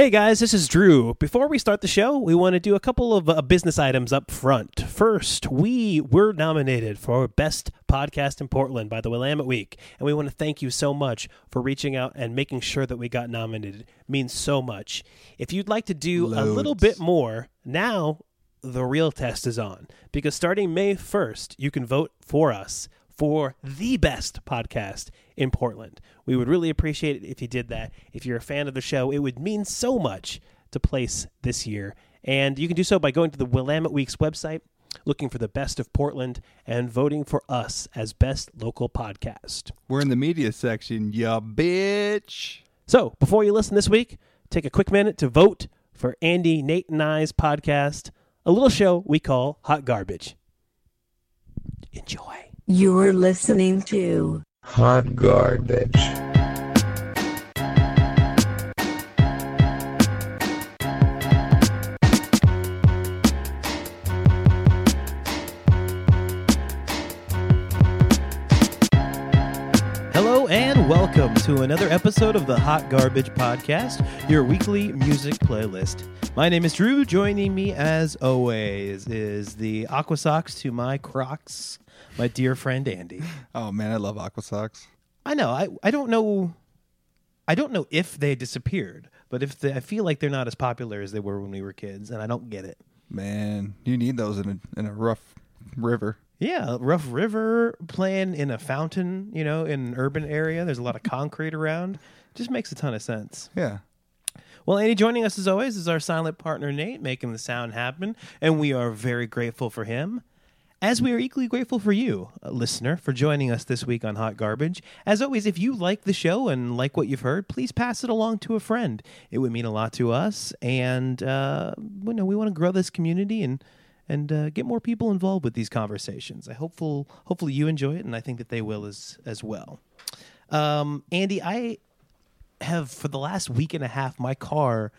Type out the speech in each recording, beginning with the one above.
Hey guys, this is Drew. Before we start the show, we want to do a couple of uh, business items up front. First, we were nominated for Best Podcast in Portland by the Willamette Week, and we want to thank you so much for reaching out and making sure that we got nominated. It means so much. If you'd like to do a little bit more, now the real test is on because starting May 1st, you can vote for us for the best podcast in Portland. We would really appreciate it if you did that. If you're a fan of the show, it would mean so much to place this year. And you can do so by going to the Willamette Week's website, looking for the best of Portland, and voting for us as best local podcast. We're in the media section, ya bitch. So, before you listen this week, take a quick minute to vote for Andy, Nate, and I's podcast, a little show we call Hot Garbage. Enjoy. You are listening to Hot garbage. Hello and welcome to another episode of the Hot Garbage Podcast, your weekly music playlist. My name is Drew. Joining me, as always, is the Aqua Socks to my Crocs, my dear friend Andy. Oh man, I love Aqua Socks. I know. I, I don't know. I don't know if they disappeared, but if they, I feel like they're not as popular as they were when we were kids, and I don't get it. Man, you need those in a in a rough river. Yeah, rough river playing in a fountain, you know, in an urban area. There's a lot of concrete around. Just makes a ton of sense. Yeah. Well, Andy, joining us as always is our silent partner Nate, making the sound happen, and we are very grateful for him. As we are equally grateful for you, a listener, for joining us this week on Hot Garbage. As always, if you like the show and like what you've heard, please pass it along to a friend. It would mean a lot to us, and uh, you know, we want to grow this community and and uh, get more people involved with these conversations. I hopeful hopefully you enjoy it, and I think that they will as as well. Um, Andy, I have for the last week and a half, my car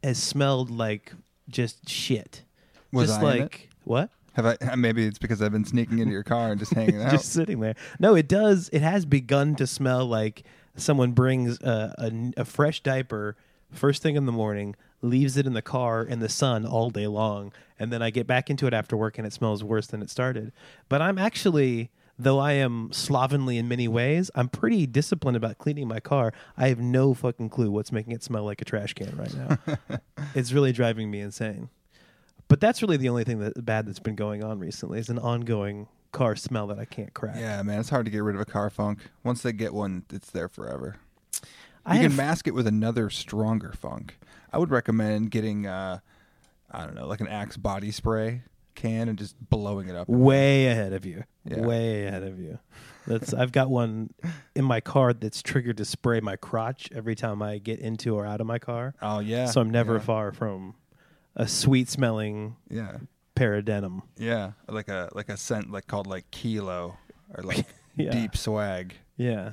has smelled like just shit. Was just I like what? Have I? Maybe it's because I've been sneaking into your car and just hanging out. just sitting there. No, it does. It has begun to smell like someone brings a, a, a fresh diaper first thing in the morning, leaves it in the car in the sun all day long, and then I get back into it after work and it smells worse than it started. But I'm actually. Though I am slovenly in many ways, I'm pretty disciplined about cleaning my car. I have no fucking clue what's making it smell like a trash can right now. it's really driving me insane. But that's really the only thing that bad that's been going on recently is an ongoing car smell that I can't crack. yeah, man, it's hard to get rid of a car funk. Once they get one, it's there forever. I you have, can mask it with another stronger funk. I would recommend getting, uh, I don't know, like an Axe body spray can and just blowing it up. way ahead of you. Yeah. Way ahead of you. That's I've got one in my car that's triggered to spray my crotch every time I get into or out of my car. Oh yeah. So I'm never yeah. far from a sweet smelling Yeah. pair of denim. Yeah, like a like a scent like called like kilo or like Yeah. deep swag. Yeah.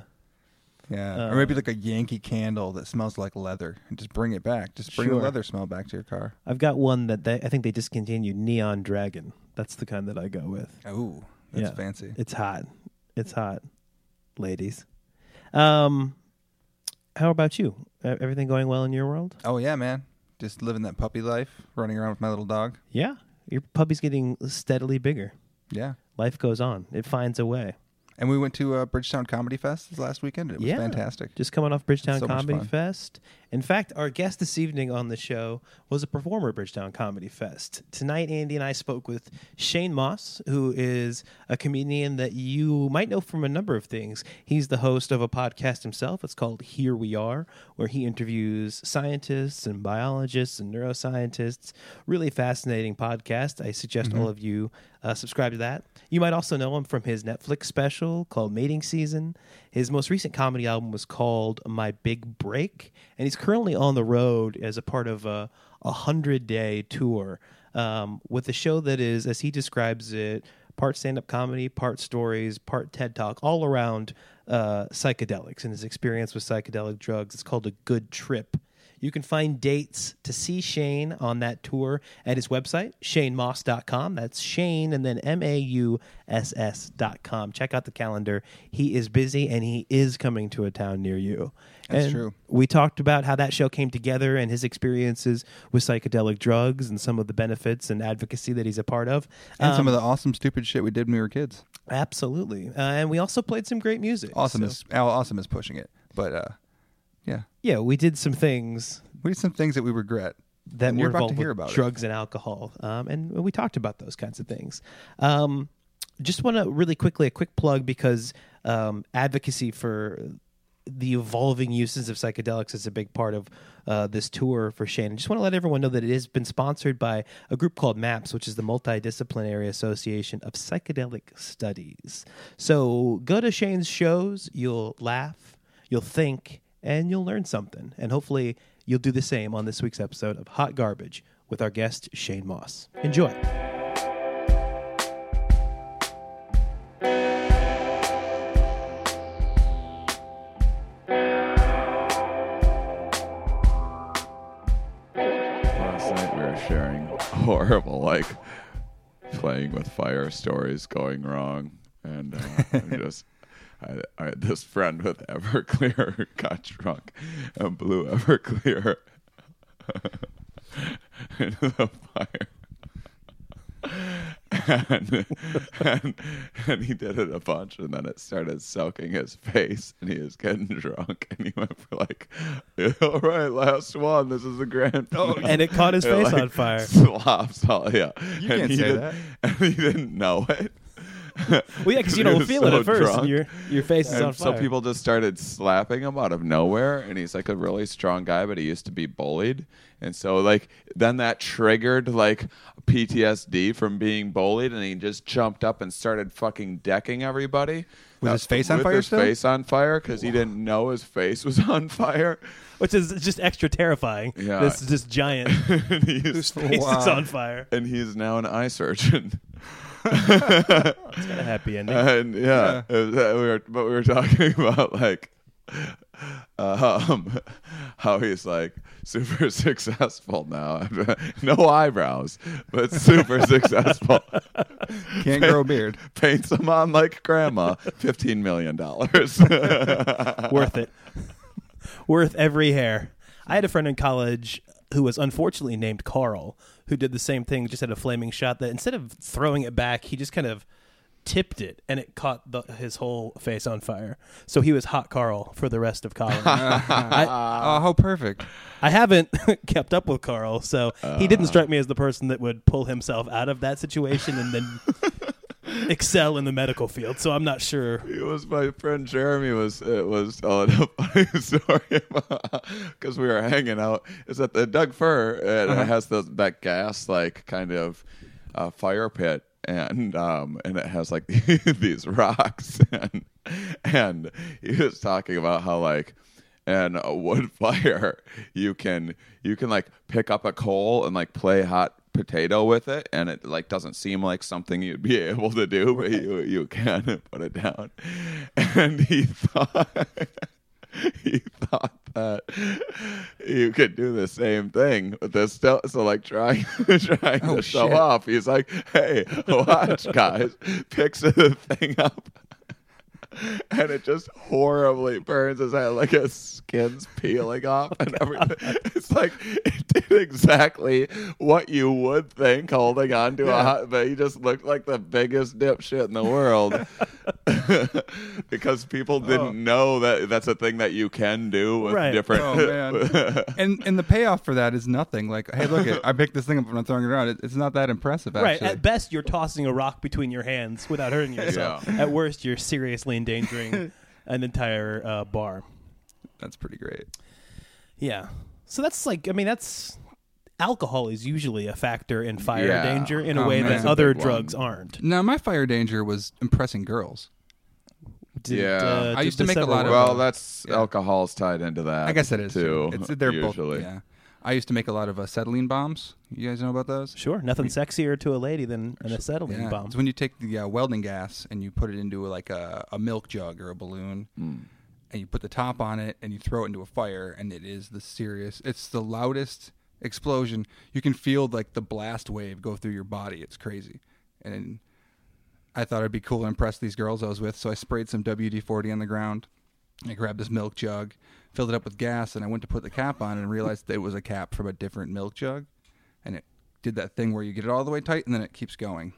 Yeah, Uh, or maybe like a Yankee candle that smells like leather, and just bring it back. Just bring Sure. the leather smell back to your car. I've got one that they, I think they discontinued Neon Dragon. That's the kind that I go with. Oh, that's Yeah. fancy. It's hot. It's hot, ladies. Um, how about you? Everything going well in your world? Oh yeah, man. Just living that puppy life, running around with my little dog. Yeah, your puppy's getting steadily bigger. Yeah, Life goes on. It finds a way. and we went to uh, Bridgetown Comedy Fest this last weekend. It was Yeah. fantastic. Just coming off Bridgetown So Comedy. Fest. In fact, our guest this evening on the show was a performer at Bridgetown Comedy Fest. Tonight, Andy and I spoke with Shane Mauss, who is a comedian that you might know from a number of things. He's the host of a podcast himself. It's called Here We Are, where he interviews scientists and biologists and neuroscientists. Really fascinating podcast. I suggest all of you uh, subscribe to that. You might also know him from his Netflix special called Mating Season. His most recent comedy album was called My Big Break, and he's currently on the road as a part of a a hundred day tour um, with a show that is, as he describes it, part stand up comedy, part stories, part TED talk, all around uh, psychedelics and his experience with psychedelic drugs. It's called a good trip. You can find dates to see Shane on that tour at his website, shanemauss.com. That's Shane and then M A U S S.com. Check out the calendar. He is busy and he is coming to a town near you. That's And true. We talked about how that show came together and his experiences with psychedelic drugs and some of the benefits and advocacy that he's a part of. And some Um, of the awesome stupid shit we did when we were kids. Absolutely. Uh, and we also played some great music. Awesome So- is awesome is pushing it. But uh yeah. yeah, we did some things We did some things that we regret. that And were about to involved hear with about it. drugs and alcohol, um, and we talked about those kinds of things. Um, just want to really quickly a quick plug because um, advocacy for the evolving uses of psychedelics is a big part of uh, this tour for Shane. I just want to let everyone know that it has been sponsored by a group called MAPS, which is the Multidisciplinary Association of Psychedelic Studies. So go to Shane's shows, you'll laugh, you'll think, and you'll learn something. And hopefully you'll do the same on this week's episode of Hot Garbage with our guest, Shane Mauss. Enjoy. Horrible, like playing with fire stories going wrong, and uh, I just. I, I had this friend with Everclear got drunk and blew Everclear into the fire. And, and and he did it a bunch, and then it started soaking his face, and he was getting drunk, and he went for like, "All right, last one. This is a grand." Oh, And it caught his It, face like, on fire. Slops all yeah. You and can't he say did- that. And he didn't know it. Well, yeah, because you He don't was feel it at first. And your your face is And on fire. so people just started slapping him out of nowhere, and he's like a really strong guy, but he used to be bullied, and so like then that triggered like PTSD from being bullied, and he just jumped up and started fucking decking everybody. With That- his face on with fire his still? face on fire because he didn't know his face was on fire. which is just extra terrifying. Yeah. This this giant and, he's, face is on fire. and he's now an eye surgeon. It's got a happy ending. and yeah, it was- uh, we were, but we were talking about like um, how he's like super successful now. no eyebrows, but super successful. Can't grow a beard. Paints them on like grandma. Fifteen million dollars. Worth it. Worth every hair. I had a friend in college who was unfortunately named Carl, who did the same thing, just had a flaming shot that instead of throwing it back, he just kind of tipped it and it caught the, his whole face on fire. So he was hot Carl for the rest of college. I, oh, how perfect. I haven't kept up with Carl, so he didn't uh. strike me as the person that would pull himself out of that situation and then excel in the medical field. So I'm not sure. It was my friend Jeremy was it was telling a funny story because we were hanging out. Is that the Doug Fir and it has the, that gas like kind of uh, fire pit and um and it has like these rocks and and he was talking about how like and a wood fire you can you can like pick up a coal and like play hot potato with it and it like doesn't seem like something you'd be able to do but you you can put it down. And he thought he thought that you could do the same thing with this still so like trying trying Oh, to show shit. off. He's like hey watch guys. Picks the thing up and it just horribly burns his head like his skin's peeling off oh and everything. It's like it did exactly what you would think holding on to a hot, but he just looked like the biggest dipshit in the world because people didn't oh. know that that's a thing that you can do with Right. different. Oh man. and and the payoff for that is nothing. Like, hey, look, it, I picked this thing up and I'm throwing it around. It, it's not that impressive, Right. At best, you're tossing a rock between your hands without hurting yourself. Yeah. At worst, you're seriously endangering an entire uh, bar. That's pretty great. Yeah. So that's like, I mean, that's alcohol is usually a factor in fire Yeah. danger in a Oh, way man. that That's a other big one. drugs aren't. Now, my fire danger was impressing girls. Did, Yeah. uh, I did used to the make a several lot of- well, that's Yeah. alcohol's tied into that. I guess it is too. It's they're usually. both. Yeah. I used to make a lot of acetylene bombs. You guys know about those? Sure, nothing sexier to a lady than an acetylene Yeah. bomb. It's when you take the uh, welding gas and you put it into like a, a milk jug or a balloon, Mm. and you put the top on it and you throw it into a fire and it is the serious it's the loudest explosion you can feel like the blast wave go through your body it's crazy and i thought it'd be cool to impress these girls i was with so i sprayed some wd-40 on the ground i grabbed this milk jug filled it up with gas and i went to put the cap on and realized that it was a cap from a different milk jug and it did that thing where you get it all the way tight and then it keeps going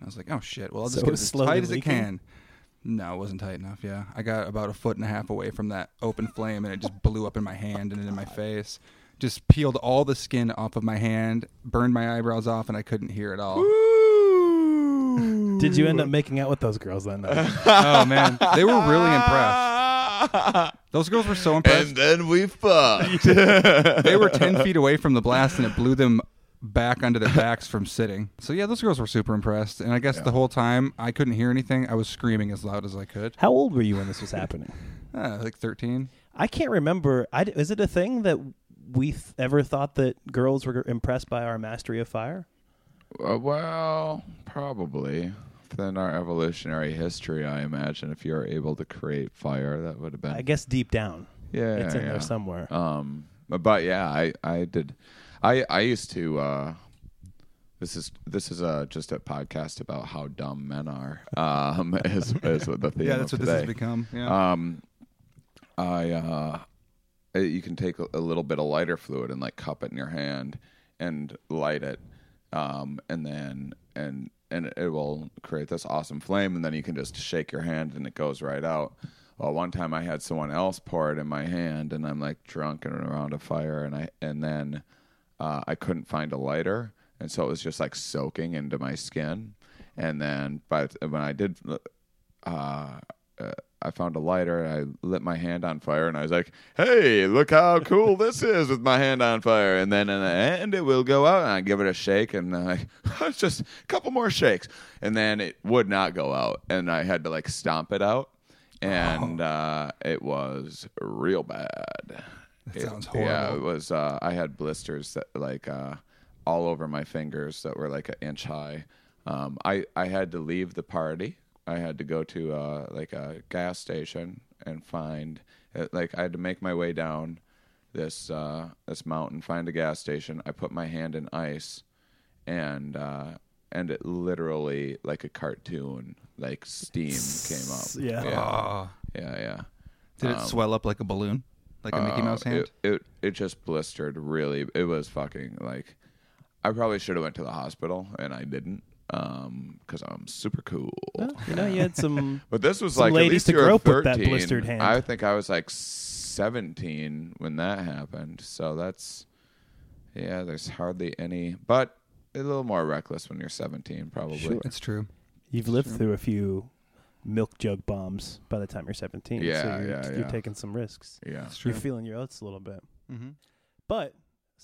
i was like oh shit well i'll just So get it as slowly tight as it can no, it wasn't tight enough. Yeah, I got about a foot and a half away from that open flame, and it just blew up in my hand and in my face. Just peeled all the skin off of my hand, burned my eyebrows off, and I couldn't hear at all. Did you end up making out with those girls then? though? oh man, they were really impressed. Those girls were so impressed. and then we fucked. they were ten feet away from the blast, and it blew them back onto their backs from sitting. So yeah, those girls were super impressed. And I guess the whole time I couldn't hear anything. I was screaming as loud as I could. How old were you when this was happening? Uh, like thirteen. I can't remember. I, is it a thing that we th- ever thought that girls were impressed by our mastery of fire? Uh, well, probably. Within our evolutionary history, I imagine if you're able to create fire, that would have been. I guess deep down, yeah, it's in yeah. there somewhere. Um, but, but yeah, I I did. I I used to. Uh, this is this is uh, just a podcast about how dumb men are. Um, is is what the theme Yeah, that's of what this has become. Yeah. Um, I uh, uh, you can take a, a little bit of lighter fluid and like cup it in your hand and light it, um, and then and and it will create this awesome flame, and then you can just shake your hand and it goes right out. Well, one time I had someone else pour it in my hand, and I'm like drunk and around a fire, and I and then uh, I couldn't find a lighter, and so it was just like soaking into my skin. And then, but when I did uh, uh, I found a lighter. I lit my hand on fire, and I was like, "Hey, look how cool this is with my hand on fire!" And then in the end, it will go out, and I give it a shake, and I it's just a couple more shakes, and then it would not go out, and I had to like stomp it out, and uh, it was real bad. That It- sounds horrible. Yeah, it was. Uh, I had blisters that like uh, all over my fingers that were like an inch high. Um, I I had to leave the party. I had to go to uh, like a gas station and find uh, like I had to make my way down this uh, this mountain, find a gas station. I put my hand in ice, and uh, and it literally like a cartoon, like steam came up. Yeah. yeah, Oh. yeah. yeah. Did it Um, swell up like a balloon, like a Mickey uh, Mouse hand? It, it it just blistered really. It was fucking like. I probably should have went to the hospital and I didn't because I'm super cool. Well, you know, you had some. But this was Some like at ladies least to you were grope with that blistered hand. I think I was like 17 when that happened. So that's yeah. There's hardly any, but a little more reckless when you're 17, probably. Sure. It's true. You've lived through a few milk jug bombs by the time you're 17. so Yeah, you're, yeah, you're yeah. taking some risks. Yeah. It's true. You're feeling your oats a little bit. mm-hmm. But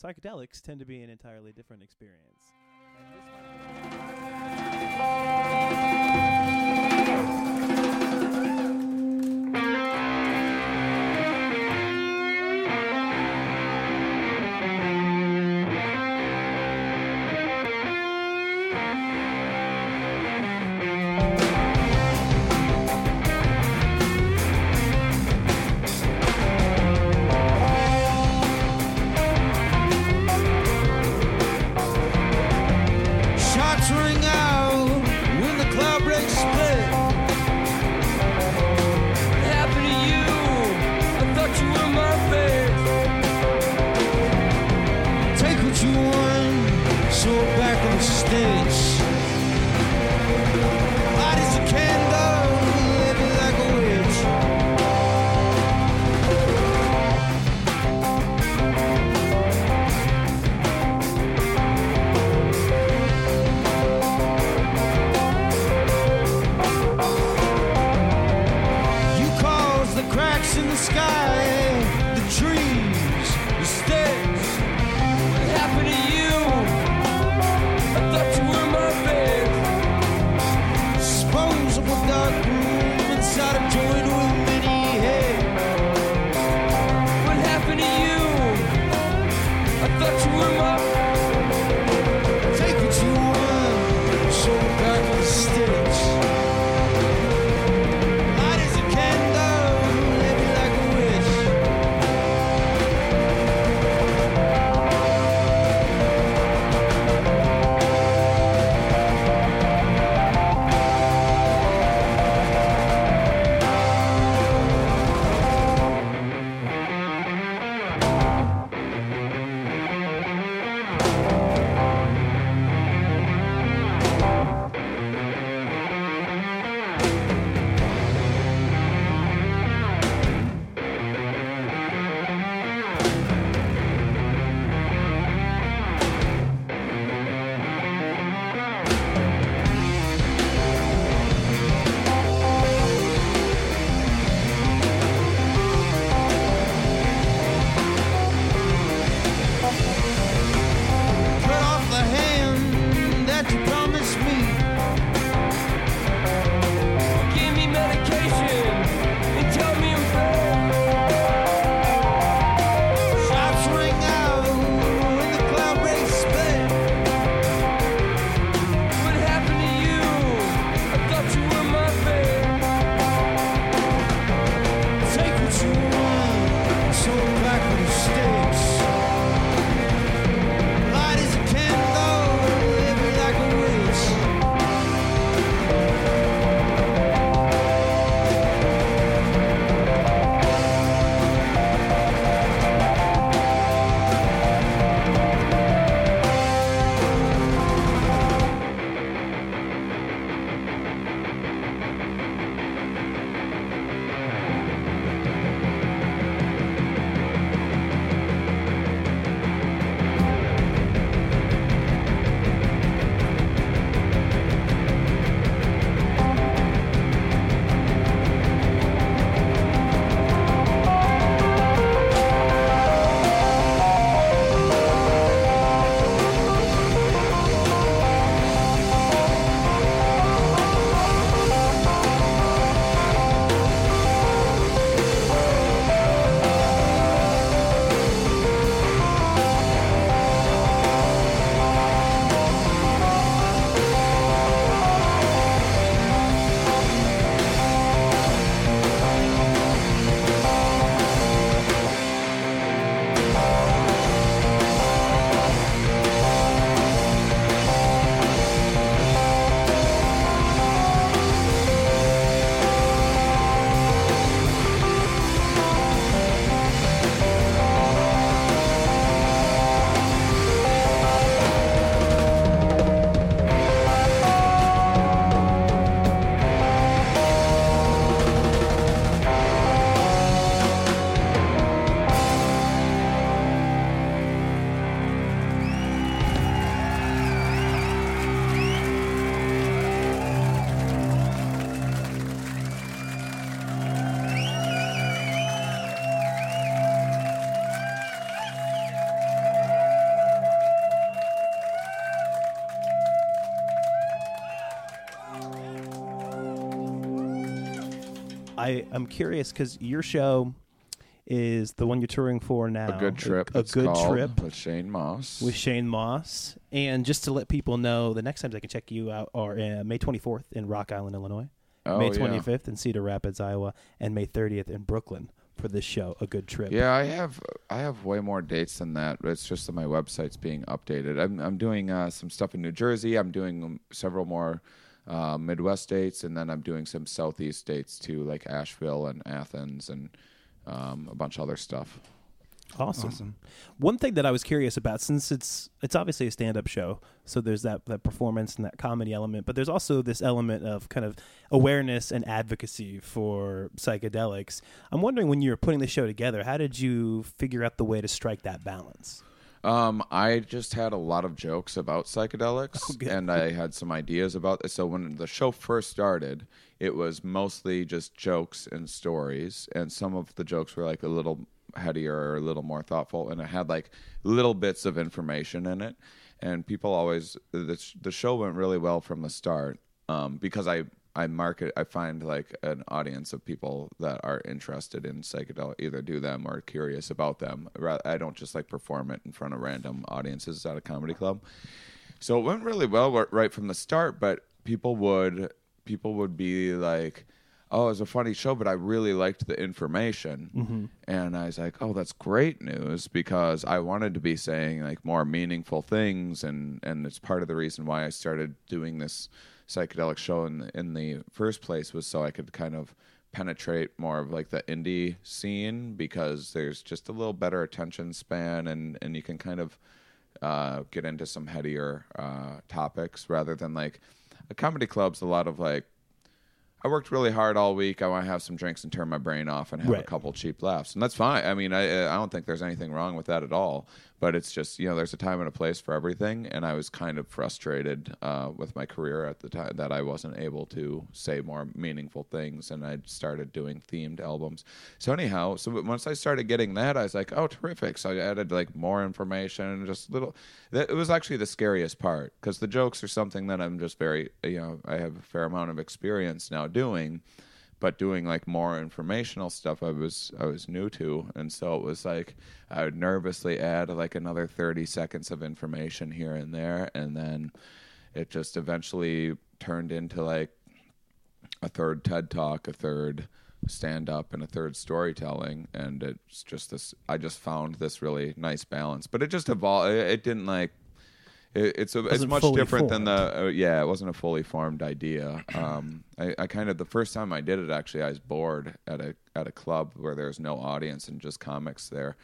psychedelics tend to be an entirely different experience. Shots I I'm curious because your show is the one you're touring for now. A good trip. A, it's good trip with Shane Mauss. with Shane Mauss. And just to let people know, the next times I can check you out are uh, May 24th in Rock Island, Illinois, oh, May yeah. 25th in Cedar Rapids, Iowa, and May 30th in Brooklyn for this show. A good trip. Yeah, I have I have way more dates than that. It's just that my website's being updated. I'm I'm doing uh, some stuff in New Jersey. I'm doing several more uh, Midwest dates, and then I'm doing some Southeast dates too, like Asheville and Athens and um, a bunch of other stuff. Awesome. Awesome. One thing that I was curious about, since it's it's obviously a stand up show, so there's that that performance and that comedy element, but there's also this element of kind of awareness and advocacy for psychedelics. I'm wondering when you were putting the show together, how did you figure out the way to strike that balance? Um, I just had a lot of jokes about psychedelics, Oh, and I had some ideas about this. So when the show first started, it was mostly just jokes and stories, and some of the jokes were like a little headier or a little more thoughtful, and it had like little bits of information in it. And people always the the show went really well from the start um, because I I market I find like an audience of people that are interested in psychedelic either do them or curious about them. I don't just like perform it in front of random audiences at a comedy club. So it went really well right from the start, but people would people would be like, "Oh, it was a funny show, but I really liked the information." Mm-hmm. And I was like, "Oh, that's great news because I wanted to be saying like more meaningful things and and it's part of the reason why I started doing this psychedelic show in the, in the first place was so I could kind of penetrate more of like the indie scene because there's just a little better attention span and and you can kind of uh, get into some headier uh, topics rather than like a comedy club's a lot of like I worked really hard all week. I want to have some drinks and turn my brain off and have a couple cheap laughs, and that's fine. I mean, I I don't think there's anything wrong with that at all. But it's just you know, there's a time and a place for everything, and I was kind of frustrated uh, with my career at the time that I wasn't able to say more meaningful things, and I started doing themed albums. So anyhow, so once I started getting that, I was like, oh, terrific. So I added like more information, and just little. That, it was actually the scariest part because the jokes are something that I'm just very you know I have a fair amount of experience now doing but doing like more informational stuff I was I was new to. And so it was like I would nervously add like another 30 seconds of information here and there. And then it just eventually turned into like a third TED talk, a third stand up and a third storytelling. And it's just this I just found this really nice balance. But it just evolved it, it didn't like it, it's a, it's much different than the uh, yeah it wasn't a fully formed idea. Um I, I kind of the first time I did it actually I was bored at a at a club where there's no audience and just comics there.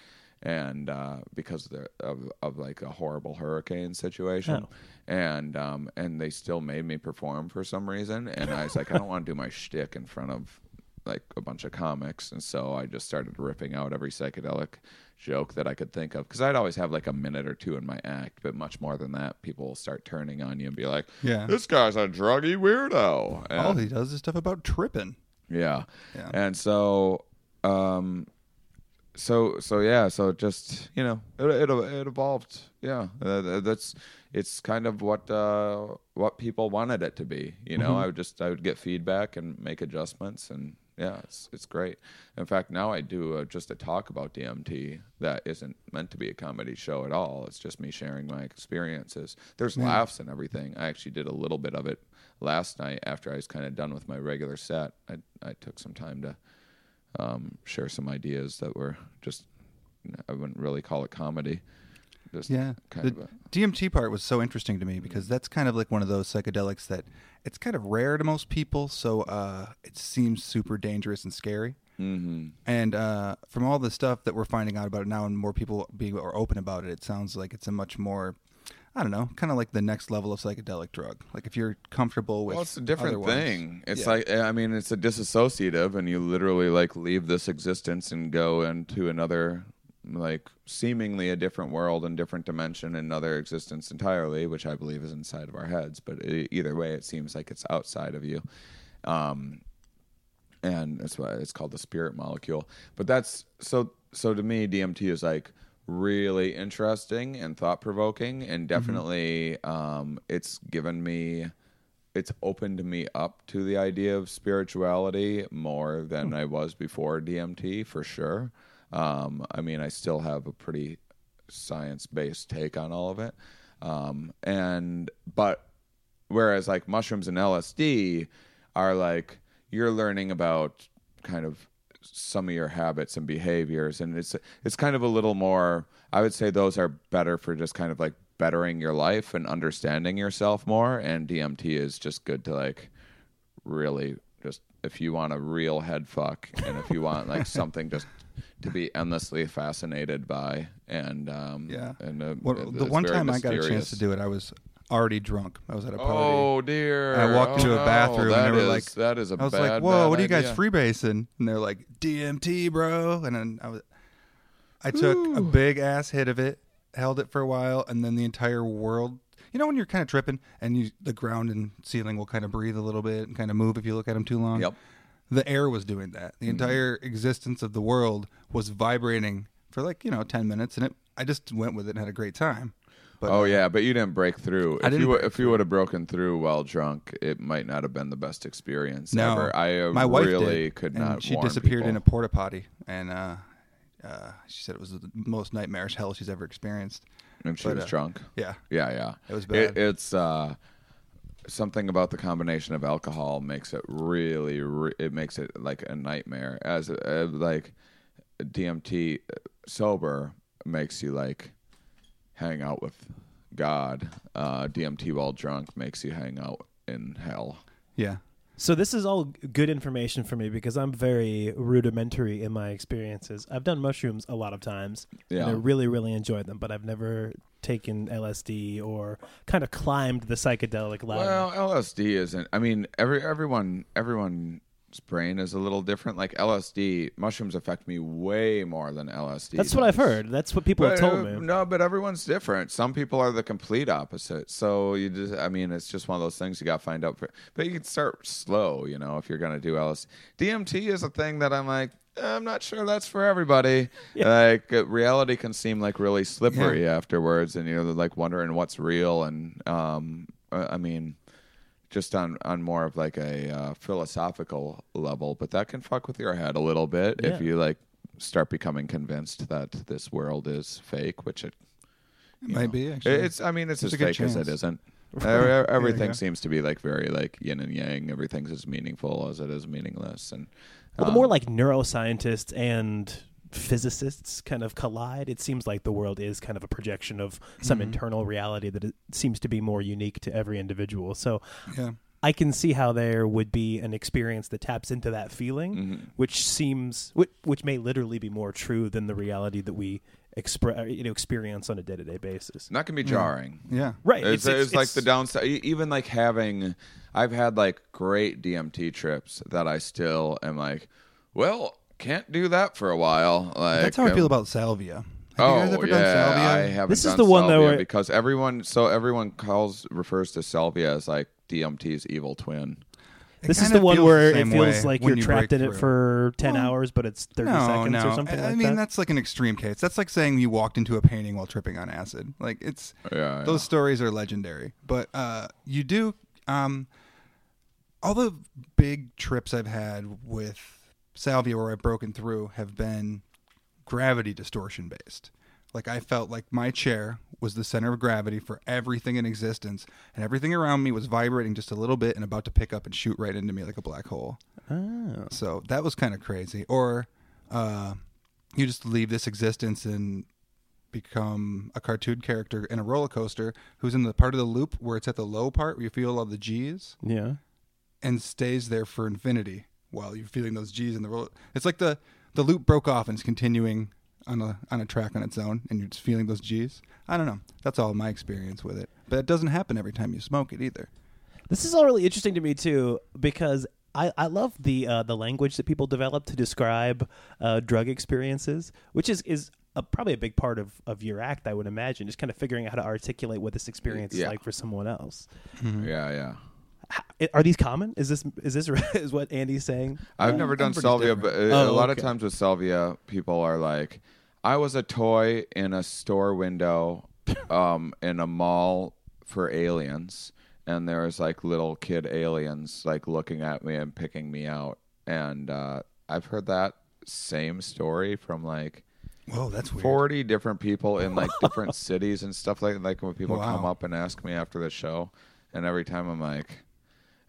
And uh because of, the, of of like a horrible hurricane situation. Oh. and um and they still made me perform for some reason. And I was like I don't want to do my shtick in front of like a bunch of comics. And so I just started ripping out every psychedelic joke that I could think of because I'd always have like a minute or two in my act but much more than that people will start turning on you and be like Yeah. this guy's a druggy weirdo All he does is stuff about tripping. yeah. Yeah. and so um so so yeah so just you know it it, it evolved yeah uh, that's it's kind of what uh what people wanted it to be you know i would just i would get feedback and make adjustments and yeah it's it's great. In fact now i do uh, just a talk about dmt that isn't meant to be a comedy show at all. It's just me sharing my experiences. There's laughs and everything. I actually did a little bit of it last night after i was kind of done with my regular set. I i took some time to um, share some ideas that were just I wouldn't really call it comedy. Just Yeah. kind the of a, DMT part was so interesting to me because that's kind of like one of those psychedelics that it's kind of rare to most people, so uh, it seems super dangerous and scary. hmm And uh, from all the stuff that we're finding out about it now, and more people being are open about it, it sounds like it's a much more, I don't know, kind of like the next level of psychedelic drug. Like if you're comfortable with, Well, it's a different thing. It's Yeah. like I mean, it's a disassociative, and you literally like leave this existence and go into another, like seemingly a different world and different dimension, another existence entirely, which I believe is inside of our heads. But e either way, it seems like it's outside of you. Um, and that's why it's called the spirit molecule. But that's so so to me, DMT is like really interesting and thought provoking, and definitely um, it's given me it's opened me up to the idea of spirituality more than I was before DMT for sure. Um, I mean, I still have a pretty science based take on all of it. Um, and but whereas like mushrooms and LSD are like you're learning about kind of some of your habits and behaviors and it's it's kind of a little more I would say those are better for just kind of like bettering your life and understanding yourself more and DMT is just good to like really just if you want a real head fuck and if you want like something just to be endlessly fascinated by and um Yeah. and uh, Well, it- the one time I got a chance to do it, I was already drunk. I was at a party. Oh dear! And I walked Oh, into a bathroom That and they were is- like, "That is a I was bad, like, "Whoa, what are you guys idea." freebasing?" And they're like, "DMT, bro." And then I was, I took a big ass hit of it, held it for a while, and then the entire world. You know when you're kind of tripping and you the ground and ceiling will kind of breathe a little bit and kind of move if you look at them too long. Yep. The air was doing that. The entire existence of the world was vibrating for like you know ten minutes, and it. I just went with it and had a great time. But oh uh, yeah, but you didn't break through. I If didn't you if you would have broken through while drunk, it might not have been the best experience No, ever. I uh, my wife really did, could and not. She disappeared in a porta potty, and uh, uh, she said it was the most nightmarish hell she's ever experienced. and she but, was uh, drunk. Yeah, Yeah, yeah. It was bad. it's uh, something about the combination of alcohol makes it really. Re- it makes it like a nightmare. As uh, like DMT sober makes you like hang out with God. Uh, DMT while drunk makes you hang out in hell. yeah. So this is all good information for me because I'm very rudimentary in my experiences. I've done mushrooms a lot of times, and I Yeah. really, really enjoyed them. But I've never taken LSD or kind of climbed the psychedelic ladder. Well, LSD isn't. I mean, every everyone everyone's brain is a little different. Like LSD, mushrooms affect me way more than LSD. That's what I've heard. That's what people have told uh, me. No, but everyone's different. Some people are the complete opposite. So you just, I mean, it's just one of those things you got to find out. For, but you can start slow, you know, if you're going to do LSD. DMT is a thing that I'm like, I'm not sure that's for everybody. Like uh, reality can seem like really slippery afterwards, and you're like wondering what's real. And um, uh, I mean, just on on more of like a uh, philosophical level, but that can fuck with your head a little bit if you like start becoming convinced that this world is fake, which it It might know, be actually. It's I mean it's There's as a good fake as it chance. isn't. Uh, Everything go. seems to be like very like yin and yang. Everything's as meaningful as it is meaningless, and Well, the um, more like neuroscientists and physicists kind of collide, it seems like the world is kind of a projection of some Mm-hmm. internal reality that it seems to be more unique to every individual. So yeah. I can see how there would be an experience that taps into that feeling, Mm-hmm. which seems which, which may literally be more true than the reality that we expre- you know experience on a day to day basis. And that can be jarring. Yeah. Right? It's, it's, it's, like the downside. Even like having, I've had like great DMT trips that I still am like, well, can't do that for a while. Like That's how I um, feel about salvia. Have Oh you guys ever yeah, done salvia? I haven't. This is done the one that salvia where- because everyone, so everyone calls refers to salvia as like DMT's evil twin. It This is kinda the one feels where the it same feels way like when you're you trapped break in it through. for ten Well, hours, but it's thirty no, seconds no. or something I, like I mean, that. that's like an extreme case. That's like saying you walked into a painting while tripping on acid. Like it's Yeah, those stories are legendary. But uh, you do um, all the big trips I've had with salvia where I've broken through have been gravity distortion based. Like I felt like my chair was the center of gravity for everything in existence, and everything around me was vibrating just a little bit and about to pick up and shoot right into me like a black hole. Oh. So that was kind of crazy. Or uh, you just leave this existence and become a cartoon character in a roller coaster who's in the part of the loop where it's at the low part where you feel all the G's Yeah. and stays there for infinity while you're feeling those G's in the roller. It's like the the loop broke off and it's continuing on a on a track on its own and you're just feeling those G's. I don't know. That's all my experience with it. But it doesn't happen every time you smoke it either. This is all really interesting to me too because I, I love the uh, the language that people develop to describe uh, drug experiences, which is is a, probably a big part of, of your act, I would imagine, just kind of figuring out how to articulate what this experience is like for someone else. Yeah, yeah. H- Are these common? Is this is this is what Andy's saying? I've never done everybody's salvia, but different. uh, Oh, a lot okay. of times with salvia, people are like, "I was a toy in a store window, um, in a mall for aliens, and there was like little kid aliens like looking at me and picking me out. And uh, I've heard that same story from like Whoa, that's weird. 40 different people in like different cities and stuff like like when people come up and ask me after the show and every time I'm like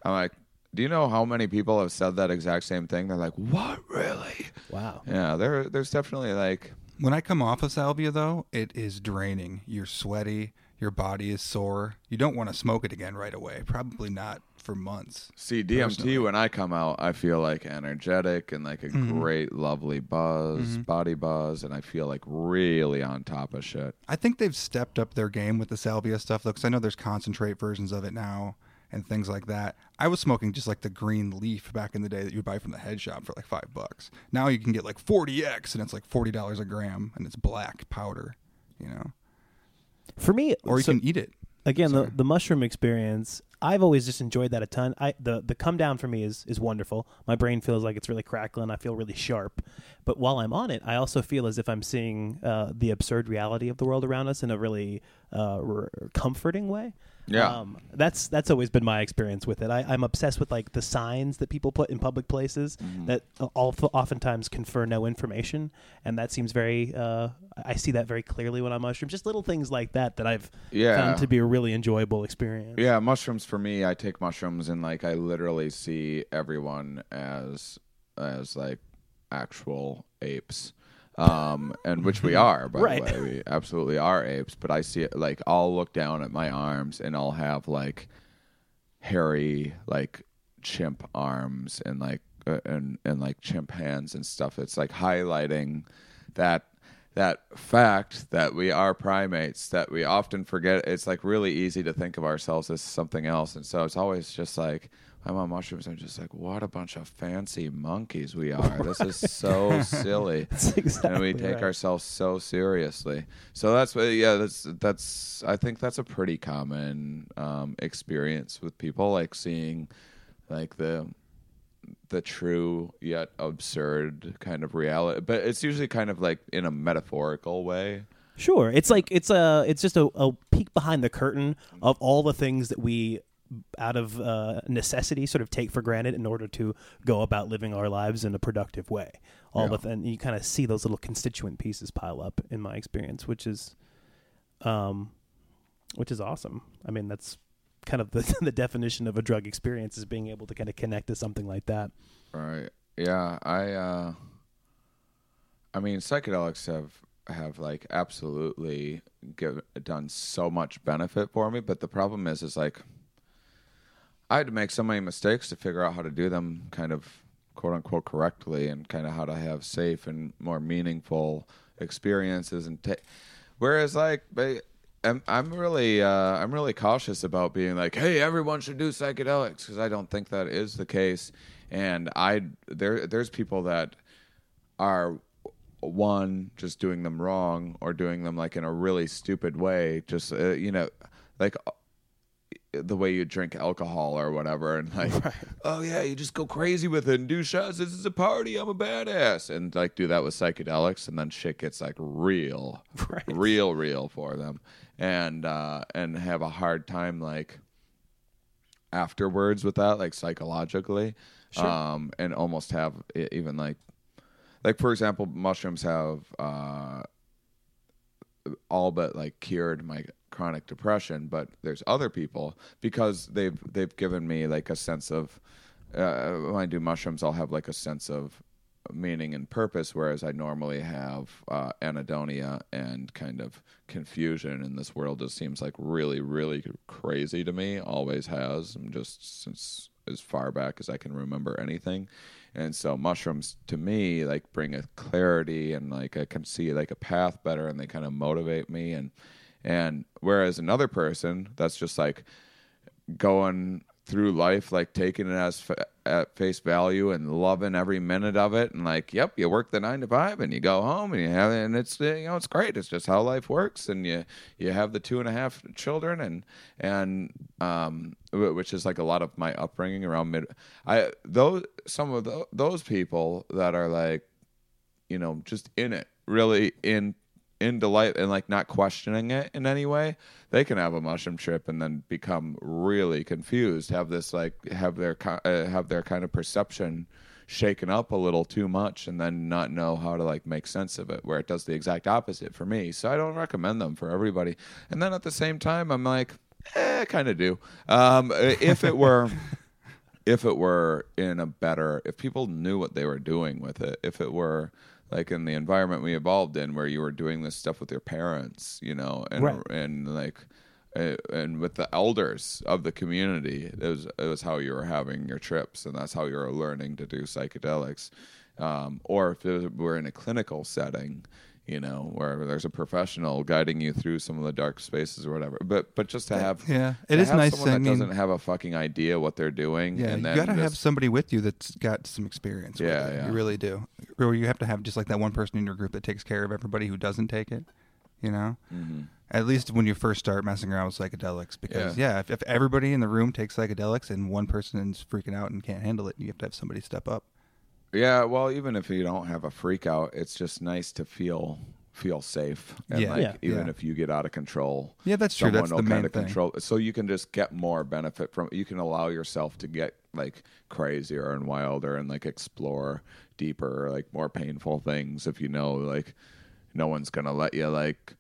I'm like do you know how many people have said that exact same thing they're like what really Wow. yeah there there's definitely like When I come off of salvia, though, it is draining. You're sweaty. Your body is sore. You don't want to smoke it again right away. Probably not for months. see DMT Personally. when I come out I feel like energetic and like a Mm-hmm. great lovely buzz body buzz and I feel like really on top of shit I think they've stepped up their game with the salvia stuff, though, because I know there's concentrate versions of it now and things like that. I was smoking just like the green leaf back in the day that you would buy from the head shop for like five bucks. Now you can get like 40x and it's like $40 a gram and it's black powder, you know? For me, Or you so- can eat it. again Sorry. the, the mushroom experience i've always just enjoyed that a ton i the the come down for me is is wonderful my brain feels like it's really crackling i feel really sharp but while i'm on it i also feel as if i'm seeing uh, the absurd reality of the world around us in a really uh, r- comforting way Yeah. um, that's that's always been my experience with it. I, I'm obsessed with like the signs that people put in public places that all, oftentimes confer no information, and that seems very. Uh, I see that very clearly when I'm mushroom. Just little things like that that I've Yeah. found to be a really enjoyable experience. Yeah, mushrooms for me, I take mushrooms and like I literally see everyone as as like actual apes. Um and which we are, by Right. the way. We absolutely are apes, but I see it like I'll look down at my arms and I'll have like hairy like chimp arms and like uh, and and like chimp hands and stuff. It's like highlighting that that fact that we are primates that we often forget. It's like really easy to think of ourselves as something else, and so it's always just like. I'm on mushrooms. I'm just like, what a bunch of fancy monkeys we are. This is so silly, exactly and we take right. ourselves so seriously. So that's what, yeah, that's that's. I think that's a pretty common um, experience with people, like seeing, like the the true yet absurd kind of reality. But it's usually kind of like in a metaphorical way. Sure, it's like it's a it's just a, a peek behind the curtain of all the things that we, out of uh, necessity, sort of take for granted in order to go about living our lives in a productive way. All Yeah. and you kind of see those little constituent pieces pile up in my experience, which is, um, which is awesome. I mean, that's kind of the the definition of a drug experience is being able to kind of connect to something like that. Right. Yeah. I. uh I mean, psychedelics have have like absolutely give, done so much benefit for me, but the problem is, is like I had to make so many mistakes to figure out how to do them, kind of quote unquote correctly, and kind of how to have safe and more meaningful experiences. And ta- whereas, like, I'm I'm really uh, I'm really cautious about being like, hey, everyone should do psychedelics because I don't think that is the case. And I there there's people that are one just doing them wrong or doing them like in a really stupid way just uh, you know like the way you drink alcohol or whatever and like oh yeah you just go crazy with it and do shots. This is a party. I'm a badass. And like do that with psychedelics and then shit gets like real Right. real real for them. And uh and have a hard time like afterwards with that like psychologically um and almost have even like like for example mushrooms have uh all but like cured my chronic depression but there's other people because they've they've given me like a sense of uh, when I do mushrooms I'll have like a sense of meaning and purpose whereas I normally have uh, anhedonia and kind of confusion and this world just seems like really really crazy to me always has. Just since as far back as I can remember anything and so mushrooms to me like bring a clarity and like I can see like a path better and they kind of motivate me. And and whereas another person that's just like going through life like taking it as at face value and loving every minute of it and like yep you work the 9 to 5 and you go home and you have and it's you know it's great. It's just how life works and you you have the two and a half children and and um which is like a lot of my upbringing around mid I those some of tho- those people that are like you know just in it really in into life and like not questioning it in any way, they can have a mushroom trip and then become really confused. Have this like have their uh, have their kind of perception shaken up a little too much, and then not know how to like make sense of it. Where it does the exact opposite for me. So I don't recommend them for everybody. And then at the same time, I'm like, eh, kind of do. Um, if it were. if it were in a better if people knew what they were doing with it if it were like in the environment we evolved in where you were doing this stuff with your parents you know and Right. and like uh, and with the elders of the community it was it was how you were having your trips and that's how you were learning to do psychedelics um, or if it were in a clinical setting you know where there's a professional guiding you through some of the dark spaces or whatever but but just to have Yeah. It is nice, someone I that mean- doesn't have a fucking idea what they're doing Yeah, and you gotta have somebody with you that's got some experience. with Yeah, yeah. you really do. Or you have to have just like that one person in your group that takes care of everybody who doesn't take it. You know, Mm-hmm. at least when you first start messing around with psychedelics, because yeah, if, if everybody in the room takes psychedelics and one person is freaking out and can't handle it, you have to have somebody step up. Yeah, well, even if you don't have a freak out, it's just nice to feel feel safe. And Yeah. like Yeah. even Yeah. if you get out of control. Yeah, that's true. That's will the main kind of thing. control so you can just get more benefit from you can allow yourself to get like crazier and wilder and like explore deeper, like more painful things if you know like no one's gonna let you like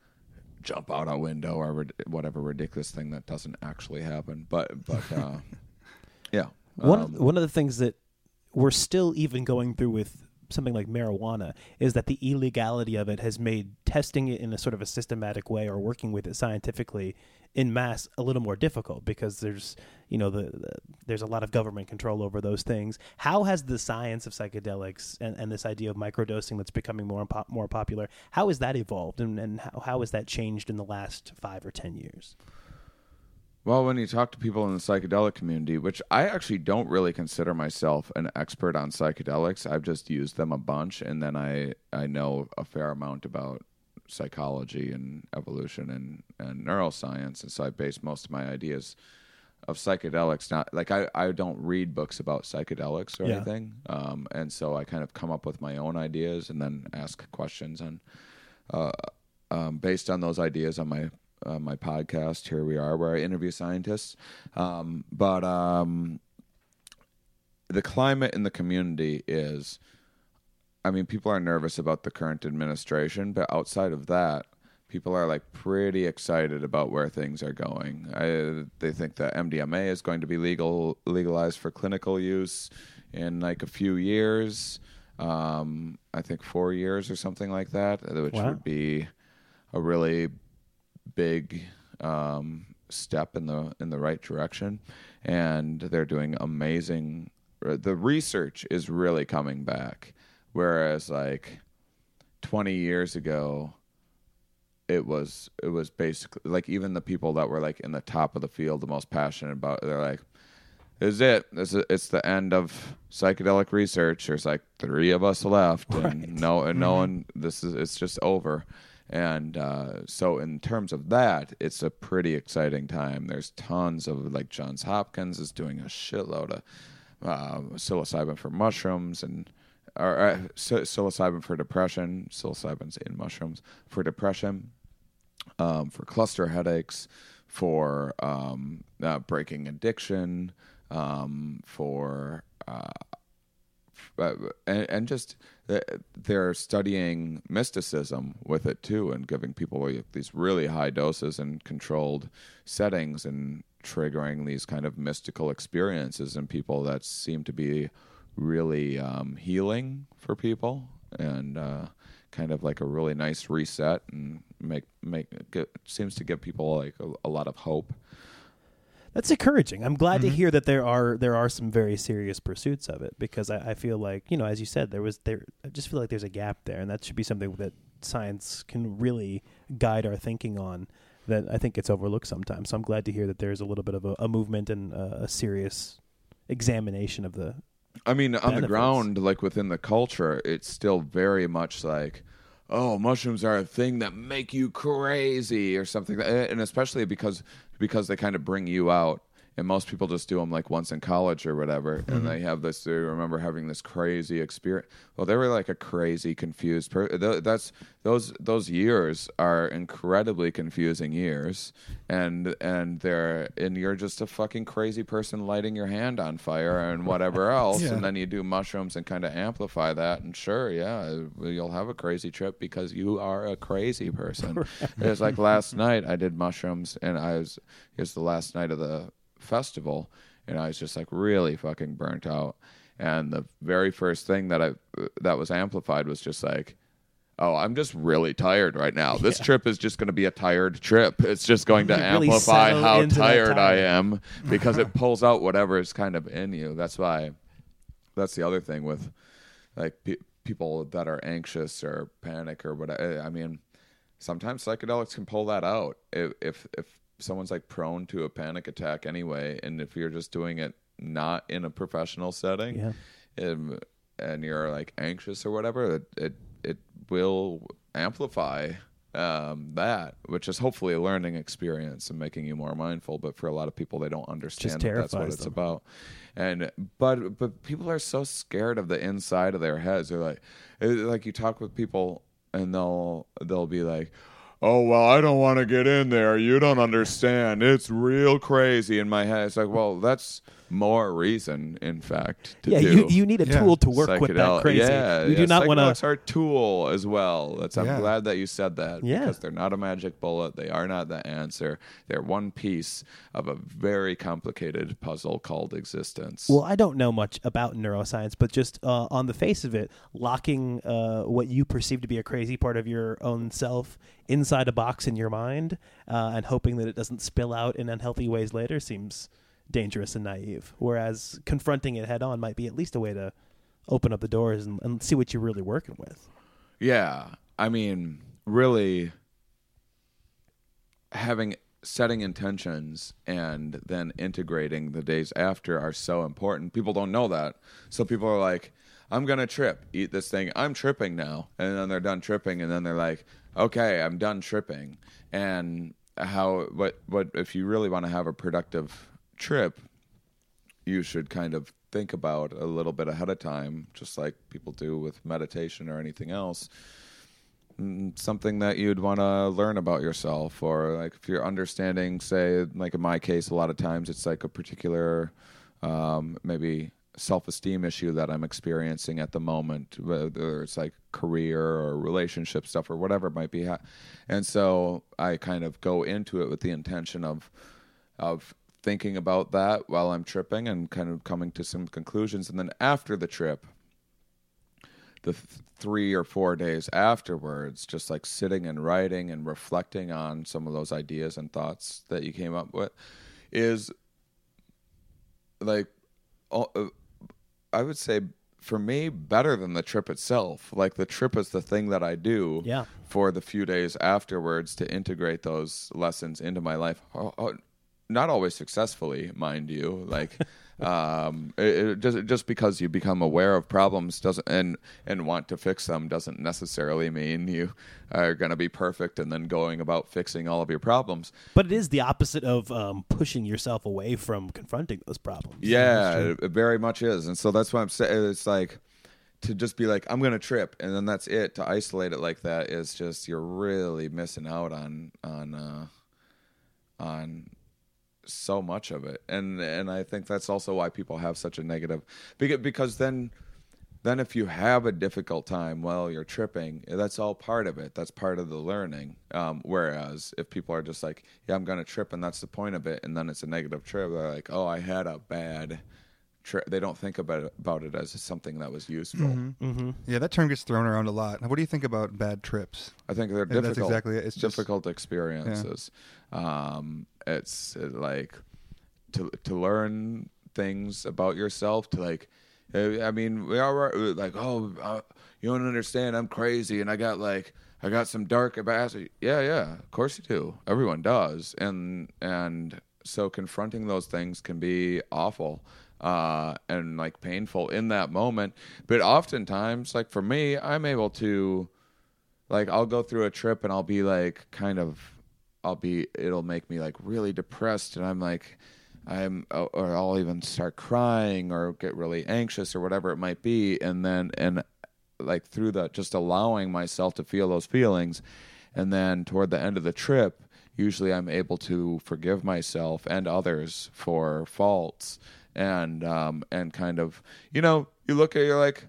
jump out a window or whatever ridiculous thing that doesn't actually happen. But but uh yeah. One Um, one of the things that we're still even going through with something like marijuana is that the illegality of it has made testing it in a sort of a systematic way or working with it scientifically in mass a little more difficult because there's you know the, the there's a lot of government control over those things. How has the science of psychedelics and, and this idea of microdosing that's becoming more and more popular how has that evolved and, and how, how has that changed in the last five or ten years? Well, when you talk to people in the psychedelic community, which I actually don't really consider myself an expert on psychedelics, I've just used them a bunch, and then I I know a fair amount about psychology and evolution and, and neuroscience, and so I base most of my ideas of psychedelics. Not like I, I don't read books about psychedelics or Yeah. anything, um, and so I kind of come up with my own ideas and then ask questions on uh, um, based on those ideas on my uh, my podcast. Here we are, where I interview scientists. Um, but um, the climate in the community is, I mean, people are nervous about the current administration, but outside of that, people are like pretty excited about where things are going. I, they think that MDMA is going to be legal legalized for clinical use in like a few years. Um, I think four years or something like that, which Wow. would be a really big um, step in the in the right direction, and they're doing amazing. uh, The research is really coming back, whereas like twenty years ago, it was it was basically like even the people that were like in the top of the field, the most passionate about, it, they're like. This is it. This is, it's the end of psychedelic research. There's like three of us left, and no, and no one. This is it's just over. And uh, so, in terms of that, it's a pretty exciting time. There's tons of like Johns Hopkins is doing a shitload of uh, psilocybin for mushrooms and or uh, psilocybin for depression. Psilocybin's in mushrooms for depression, um, for cluster headaches, for um, uh, breaking addiction, um, for uh, uh, and, and just they're studying mysticism with it too, and giving people these really high doses in controlled settings and triggering these kind of mystical experiences in people that seem to be really um, healing for people and uh, kind of like a really nice reset and make make seems to give people like a, a lot of hope. That's encouraging. I'm glad Mm-hmm. to hear that there are there are some very serious pursuits of it because I, I feel like you know, as you said, there was there. I just feel like there's a gap there, and that should be something that science can really guide our thinking on. That I think gets overlooked sometimes. So I'm glad to hear that there's a little bit of a, a movement and a, a serious examination of the. I mean, on the ground, like within the culture, it's still very much like, oh, mushrooms are a thing that make you crazy or something, and especially because because they kind of bring you out and most people just do them like once in college or whatever, Mm-hmm. and they have this. They remember having this crazy experience. Well, they were like a crazy, confused. Per- th- that's those those years are incredibly confusing years, and and they're and you're just a fucking crazy person lighting your hand on fire and whatever else, Yeah. and then you do mushrooms and kind of amplify that, and sure, yeah, you'll have a crazy trip because you are a crazy person. It was like last night I did mushrooms, and I was it was the last night of the festival, and I was just like really fucking burnt out. And the very first thing that I that was amplified was just like, "Oh, I'm just really tired right now. This trip is just going to be a tired trip. It's just going to Really amplify how tired I am because it pulls out whatever is kind of in you. That's why. That's the other thing with like pe- people that are anxious or panic or whatever. I mean, sometimes psychedelics can pull that out. If if if someone's like prone to a panic attack anyway, and if you're just doing it not in a professional setting, Yeah. um, and you're like anxious or whatever, it it, it will amplify um, that, which is hopefully a learning experience and making you more mindful. But for a lot of people, they don't understand that that's what terrifies it's about. And but but people are so scared of the inside of their heads. They're like, like you talk with people and they'll they'll be like. Oh well, I don't want to get in there. You don't understand. It's real crazy in my head. It's like, well, that's more reason, in fact, to yeah, do. you, you need a Yeah. tool to work with that Psychedel- crazy. Yeah, you yeah, do not want to. are a tool as well. That's I'm Yeah. glad that you said that Yeah. because they're not a magic bullet. They are not the answer. They're one piece of a very complicated puzzle called existence. Well, I don't know much about neuroscience, but just uh, on the face of it, locking uh, what you perceive to be a crazy part of your own self inside a box in your mind uh, and hoping that it doesn't spill out in unhealthy ways later seems dangerous and naive. Whereas confronting it head on might be at least a way to open up the doors and, and see what you're really working with. Yeah, I mean, really having setting intentions and then integrating the days after are so important. People don't know that. So people are like, I'm going to trip, eat this thing. I'm tripping now. And then they're done tripping and then they're like, "Okay, I'm done tripping." And how what what if you really want to have a productive trip, you should kind of think about a little bit ahead of time, just like people do with meditation or anything else. Something that you'd want to learn about yourself, or like if you're understanding, say, like in my case, a lot of times it's like a particular, um, maybe self-esteem issue that I'm experiencing at the moment, whether it's like career or relationship stuff or whatever it might be. And so I kind of go into it with the intention of of thinking about that while I'm tripping and kind of coming to some conclusions. And then after the trip, the th- three or four days afterwards, just like sitting and writing and reflecting on some of those ideas and thoughts that you came up with, is like, uh, I would say for me, better than the trip itself. Like the trip is the thing that I do Yeah. for the few days afterwards to integrate those lessons into my life. Not always successfully, mind you. Like, um, it, it just just because you become aware of problems doesn't and and want to fix them doesn't necessarily mean you are going to be perfect and then going about fixing all of your problems. But it is the opposite of um, pushing yourself away from confronting those problems. Yeah, it, it very much is, and so that's why I'm saying it's like to just be like I'm gonna trip, and then that's it. To isolate it like that is just you're really missing out on on uh, on so much of it, and and I think that's also why people have such a negative because because then. Then, if you have a difficult time while you're tripping, that's all part of it. That's part of the learning. Um, whereas if people are just like, "Yeah, I'm gonna trip," and that's the point of it, and then it's a negative trip, they're like, "Oh, I had a bad trip." They don't think about it, about it as something that was useful. Yeah, that term gets thrown around a lot. What do you think about bad trips? I think they're Yeah, that's difficult. exactly it. It's just- difficult experiences. Um, it's uh, like to to learn things about yourself. To like, uh, I mean, we all are like, oh, uh, you don't understand. I'm crazy, and I got like, I got some dark about. Yeah, yeah, of course you do. Everyone does, and and so confronting those things can be awful uh, and like painful in that moment. But oftentimes, like for me, I'm able to like I'll go through a trip and I'll be like kind of I'll be it'll make me like really depressed and I'm like I'm or I'll even start crying or get really anxious or whatever it might be and then and like through the just allowing myself to feel those feelings and then toward the end of the trip usually I'm able to forgive myself and others for faults and um and kind of you know you look at you're like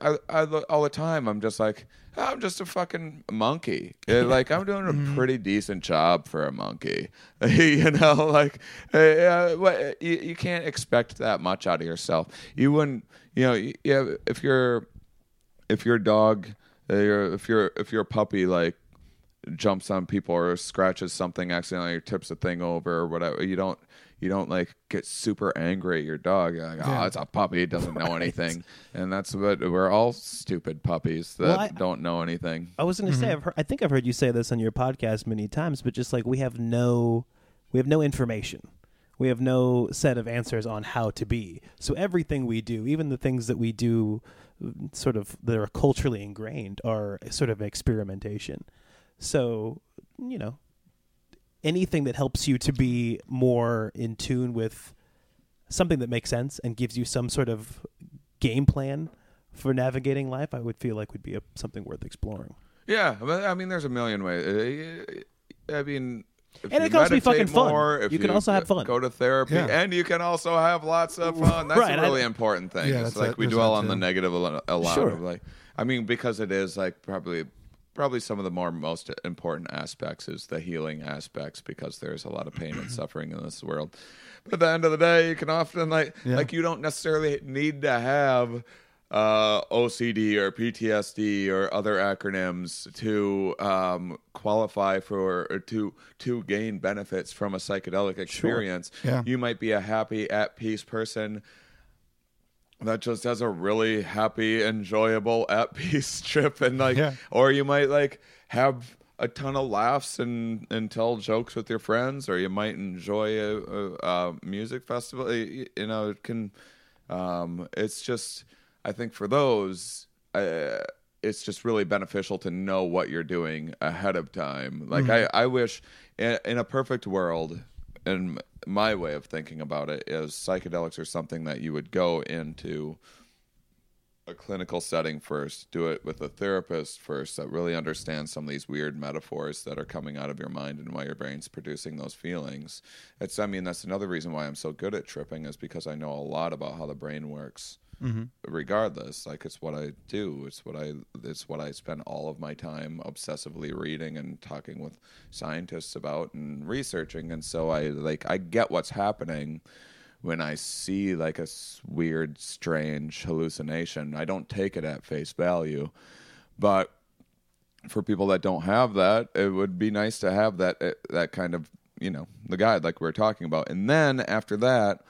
I, I, I all the time. I'm just like, I'm just a fucking monkey. Yeah, like I'm doing a pretty decent job for a monkey. you know, like uh, uh, what- you, you can't expect that much out of yourself. You wouldn't, you know, yeah. If you're, if your dog, uh, if your if your puppy like jumps on people or scratches something accidentally or tips a thing over or whatever, you don't you don't like get super angry at your dog. You're like, oh, it's a puppy. It doesn't know anything. And that's what we're all stupid puppies that Well, I- don't know anything. I was going to say, mm-hmm. I've heard, I think I've heard you say this on your podcast many times, but just like we have no, we have no information. We have no set of answers on how to be. So everything we do, even the things that we do, sort of that are culturally ingrained, are sort of experimentation. So you know, anything that helps you to be more in tune with something that makes sense and gives you some sort of game plan for navigating life, I would feel like would be a, something worth exploring. Yeah, but I mean, there's a million ways. Uh, I mean, if And it can also be fucking fun. more, if You can also have fun. Go to therapy, Yeah. and you can also have lots of fun. That's Right, a I- really important thing. Yeah, it's like it. we dwell that on the negative a lot. A lot Sure. of like, I mean, because it is like probably. Probably some of the more most important aspects is the healing aspects because there's a lot of pain and suffering in this world. But at the end of the day, you can often like Yeah. like you don't necessarily need to have uh, OCD or PTSD or other acronyms to um, qualify for or to to gain benefits from a psychedelic experience. Yeah. You might be a happy, at peace person that just has a really happy, enjoyable, at peace trip, and like, Yeah. or you might like have a ton of laughs and and tell jokes with your friends, or you might enjoy a, a, a music festival. You you know, it can. Um, it's just, I think for those, uh, it's just really beneficial to know what you're doing ahead of time. Like I, I wish in, in a perfect world, and my way of thinking about it is psychedelics are something that you would go into a clinical setting first, do it with a therapist first that really understands some of these weird metaphors that are coming out of your mind and why your brain's producing those feelings. It's I mean that's another reason why I'm so good at tripping is because I know a lot about how the brain works. Regardless, like it's what I do. It's what I it's what I spend all of my time obsessively reading and talking with scientists about and researching. And so I like I get what's happening when I see like a weird, strange hallucination, I don't take it at face value. But for people that don't have that, it would be nice to have that eh, that kind of you know the guide like we were talking about. And then after that,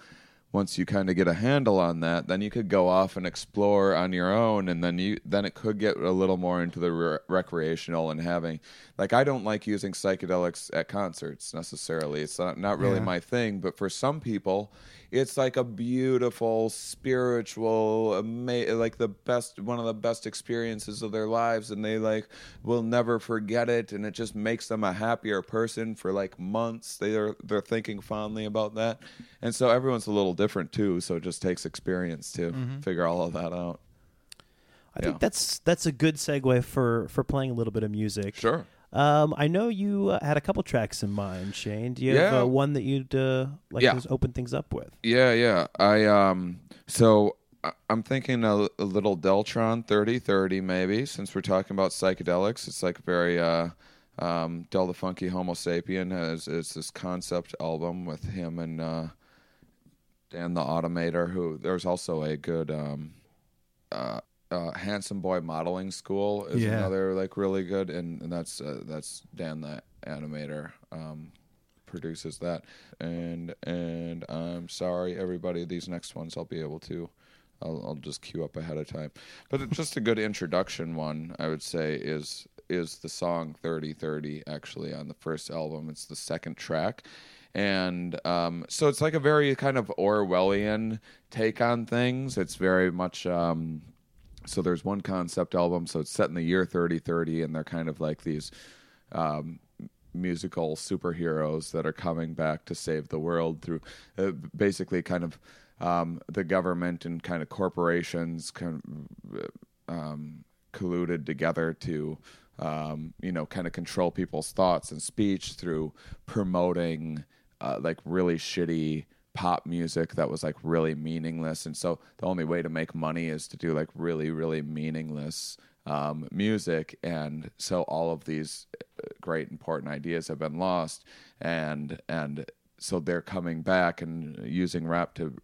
once you kind of get a handle on that, then you could go off and explore on your own, and then you then it could get a little more into the re- recreational and having like I don't like using psychedelics at concerts necessarily. It's not not really Yeah. my thing, but for some people, it's like a beautiful spiritual, ama- like the best one of the best experiences of their lives, and they like will never forget it, and it just makes them a happier person for like months. They are they're thinking fondly about that, and so everyone's a little different too. So it just takes experience to mm-hmm. figure all of that out. I Yeah. think that's that's a good segue for for playing a little bit of music. Sure. Um, I know you uh, had a couple tracks in mind, Shane. Do you have uh, one that you'd uh, like Yeah. to just open things up with? Yeah, yeah. I um so I- I'm thinking a, a little Deltron 3030 maybe since we're talking about psychedelics. It's like very uh um Del the Funky Homosapien has it's this concept album with him and uh Dan the Automator who there's also a good um uh uh, Handsome Boy Modeling School is Yeah. another like really good, and, and that's uh, that's Dan the animator um, produces that, and and I'm sorry everybody, these next ones I'll be able to, I'll, I'll just queue up ahead of time, but it's just a good introduction one I would say is is the song 3030 actually on the first album. It's the second track. And um, so it's like a very kind of Orwellian take on things. It's very much um, so there's one concept album so it's set in the year 3030 and they're kind of like these um, musical superheroes that are coming back to save the world through uh, basically kind of um, the government and kind of corporations kind of, um, colluded together to um, you know kind of control people's thoughts and speech through promoting uh, like really shitty pop music that was like really meaningless and so the only way to make money is to do like really really meaningless um, music and so all of these uh, great important ideas have been lost and and so they're coming back and using rap to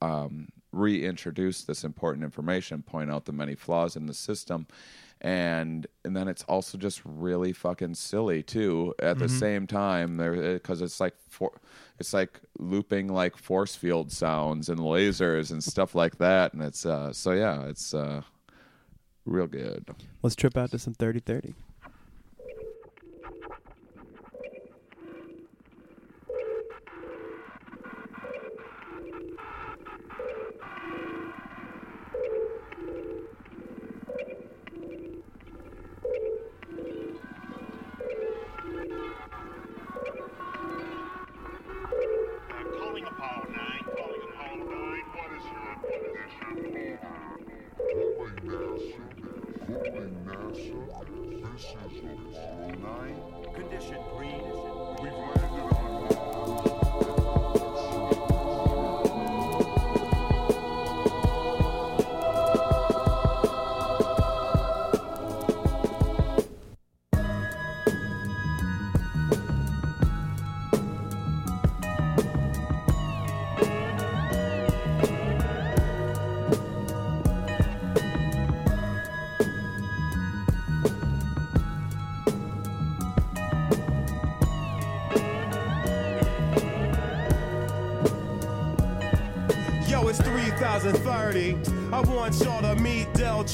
um, reintroduce this important information, point out the many flaws in the system, and and then it's also just really fucking silly too. At the same time, there because it's like for, it's like looping like force field sounds and lasers and stuff like that, and it's uh so yeah, it's uh real good. Let's trip out to some 30 30. NASA. This is Apollo 9. Condition green. We've landed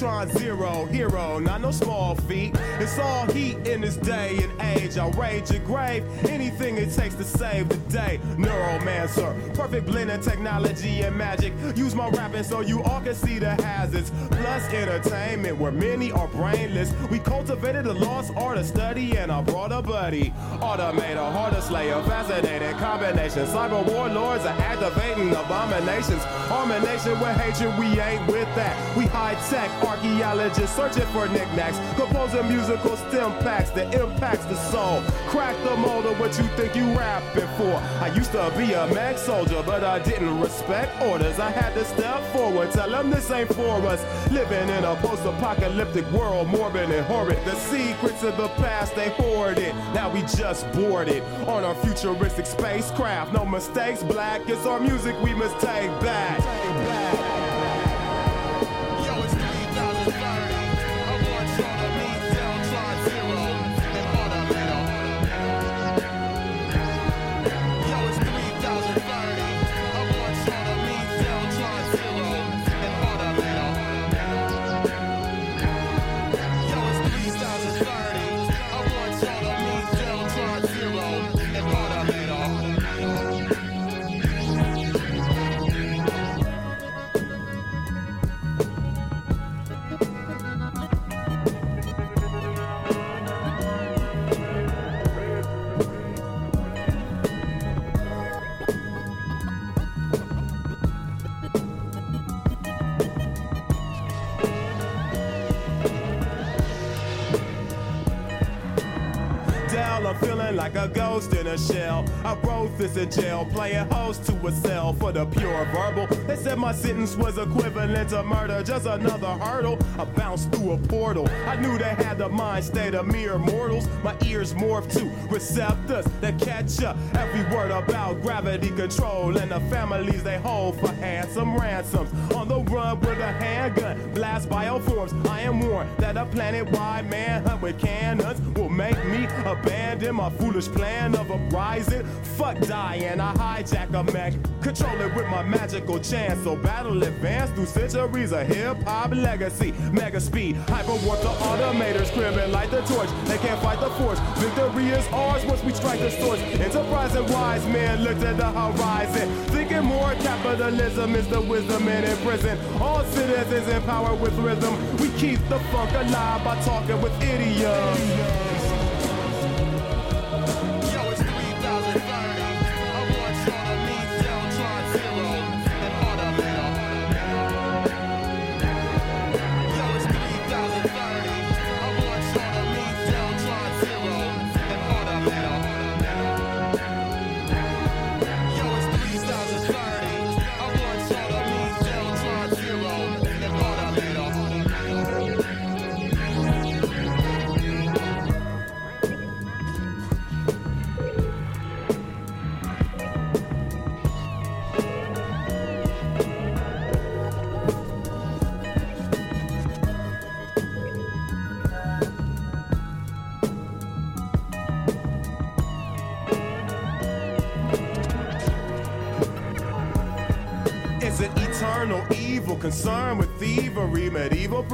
Deltron Zero, hero, not no small feat. It's all heat in this day and age. I'll rage your grave, anything it takes to save the day. Neuromancer, perfect blend of technology and magic. Use my rapping so you all can see the hazards. Plus entertainment, where many are brainless. We cultivated a lost art of study and I brought a buddy. Automator, harder slayer, fascinating combination. Cyber warlords are activating abominations. Harmonation with hatred, we ain't with that. We high tech archaeologists searching for knickknacks. Composing musical stem packs that impacts the soul. Crack the mold of what you think you rapping for. I used to be a mag soldier, but I didn't respect orders. I had to step forward, tell them this ain't for us. Living in a post apocalyptic world, morbid and horrid. The secrets of the past, they hoarded. Now we just boarded on our futuristic spacecraft. No mistakes, black. It's our music we must take back. Yo, I wrote this in jail, playing host to a cell for the pure verbal. They said my sentence was equivalent to murder, just another hurdle. I bounced through a portal. I knew they had the mind state of mere mortals. My ears morphed to receptors that catch up every word about gravity control and the families they hold for handsome ransoms. On the run with a handgun, blast bioforms. I am warned that a planet-wide manhunt with cannons will make me abandon my foolish plan of uprising. Fuck dying, I hijack a mech, control it with my magical chance. So battle advance through centuries of hip hop legacy. Mega speed, hyper warp the automators, cribbing like the torch. They can't fight the force. Victory is ours once we strike the source. Enterprise and wise men looked at the horizon, thinking more capitalism is the wisdom and in prison. All citizens empowered with rhythm. We keep the funk alive by talking with idioms.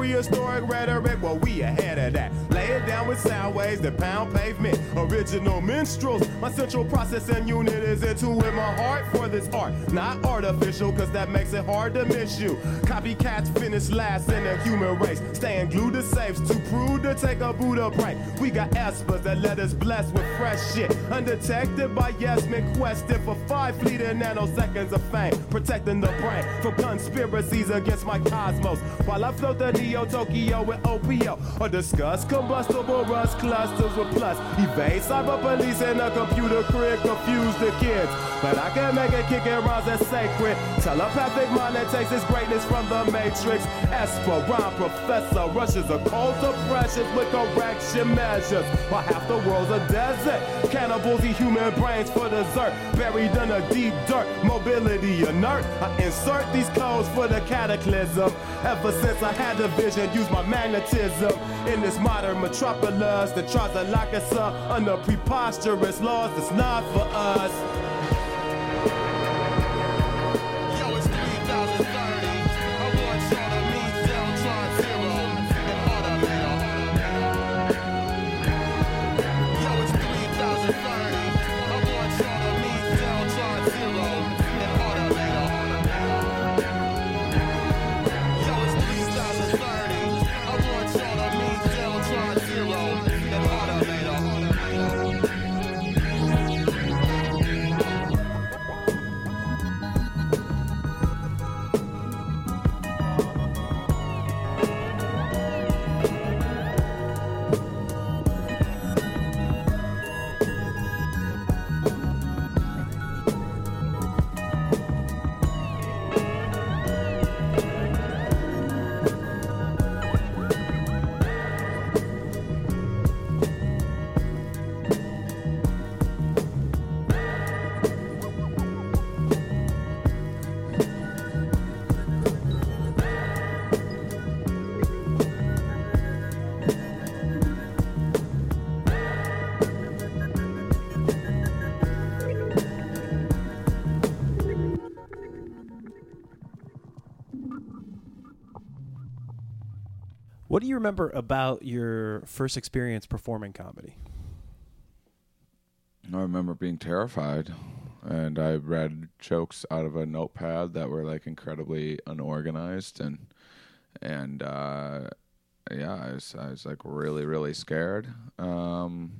Prehistoric rhetoric? Well, we ahead of that. Lay it down with sound waves that pound pavement. Original minstrels. My central processing unit is into with my heart for this art. Not artificial, cause that makes it hard to miss you. Copycats finish last in the human race. Staying glued to safes, too crude to take a Buddha break. We got espers that let us bless with fresh shit. Undetected by yes men for five fleeting nanoseconds of fame. Protecting the brain from conspiracies against my cosmos. While I float the Neo Tokyo with OPO. Or discuss combustible rust clusters with plus. Evade cyber police and a computer crib confuse the kids. But I can make it kick and rhymes that's sacred. Telepathic mind that takes its greatness from the matrix. Esperon professor rushes a cold oppressions with correction measures. While half the world's a desert. Cannibals eat human brains for dessert. Buried in a deep dirt. Mobility inert. I insert these codes for the cataclysm. Ever since I had the vision, use my magnetism. In this modern metropolis that tries to lock us up under preposterous laws it's not for us. Remember about your first experience performing comedy? I remember being terrified, and I read jokes out of a notepad that were like incredibly unorganized, and and uh, yeah, I was I was like really really scared. Um,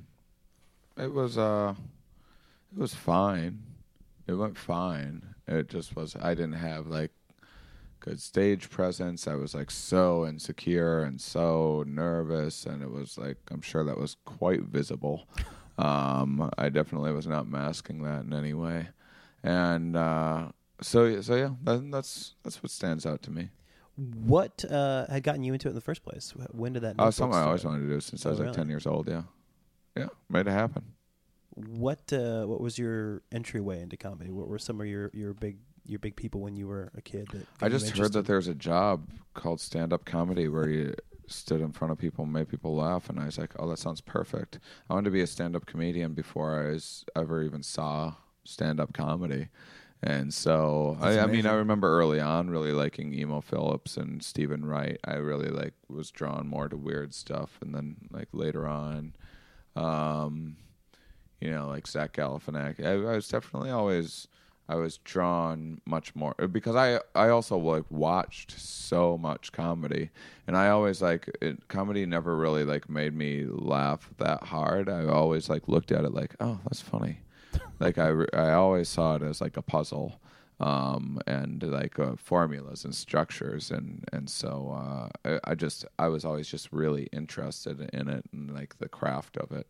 it was uh, it was fine. It went fine. It just was. I didn't have like good stage presence. I was like so insecure and so nervous, and it was like I'm sure that was quite visible. Um, I definitely was not masking that in any way, and uh, so so yeah, that, that's that's what stands out to me. What uh, had gotten you into it in the first place? When did that? Oh, something I always wanted to do since I Oh, was like ten years old. Yeah, yeah, made it happen. What uh, What was your entryway into comedy? What were some of your, your big your big people when you were a kid? That I just heard that there's a job called stand up comedy where you stood in front of people and made people laugh and I was like, Oh, that sounds perfect. I wanted to be a stand up comedian before I was ever even saw stand up comedy. And so I, I mean I remember early on really liking Emo Philips and Steven Wright. I really like was drawn more to weird stuff and then like later on um you know, like Zach Galifianakis. I, I was definitely always I was drawn much more because I I also like watched so much comedy, and I always like it, comedy never really like made me laugh that hard. I always like looked at it like, oh, that's funny. like I I always saw it as like a puzzle. Um, and like uh, formulas and structures and and so uh, I, I just I was always just really interested in it and like the craft of it.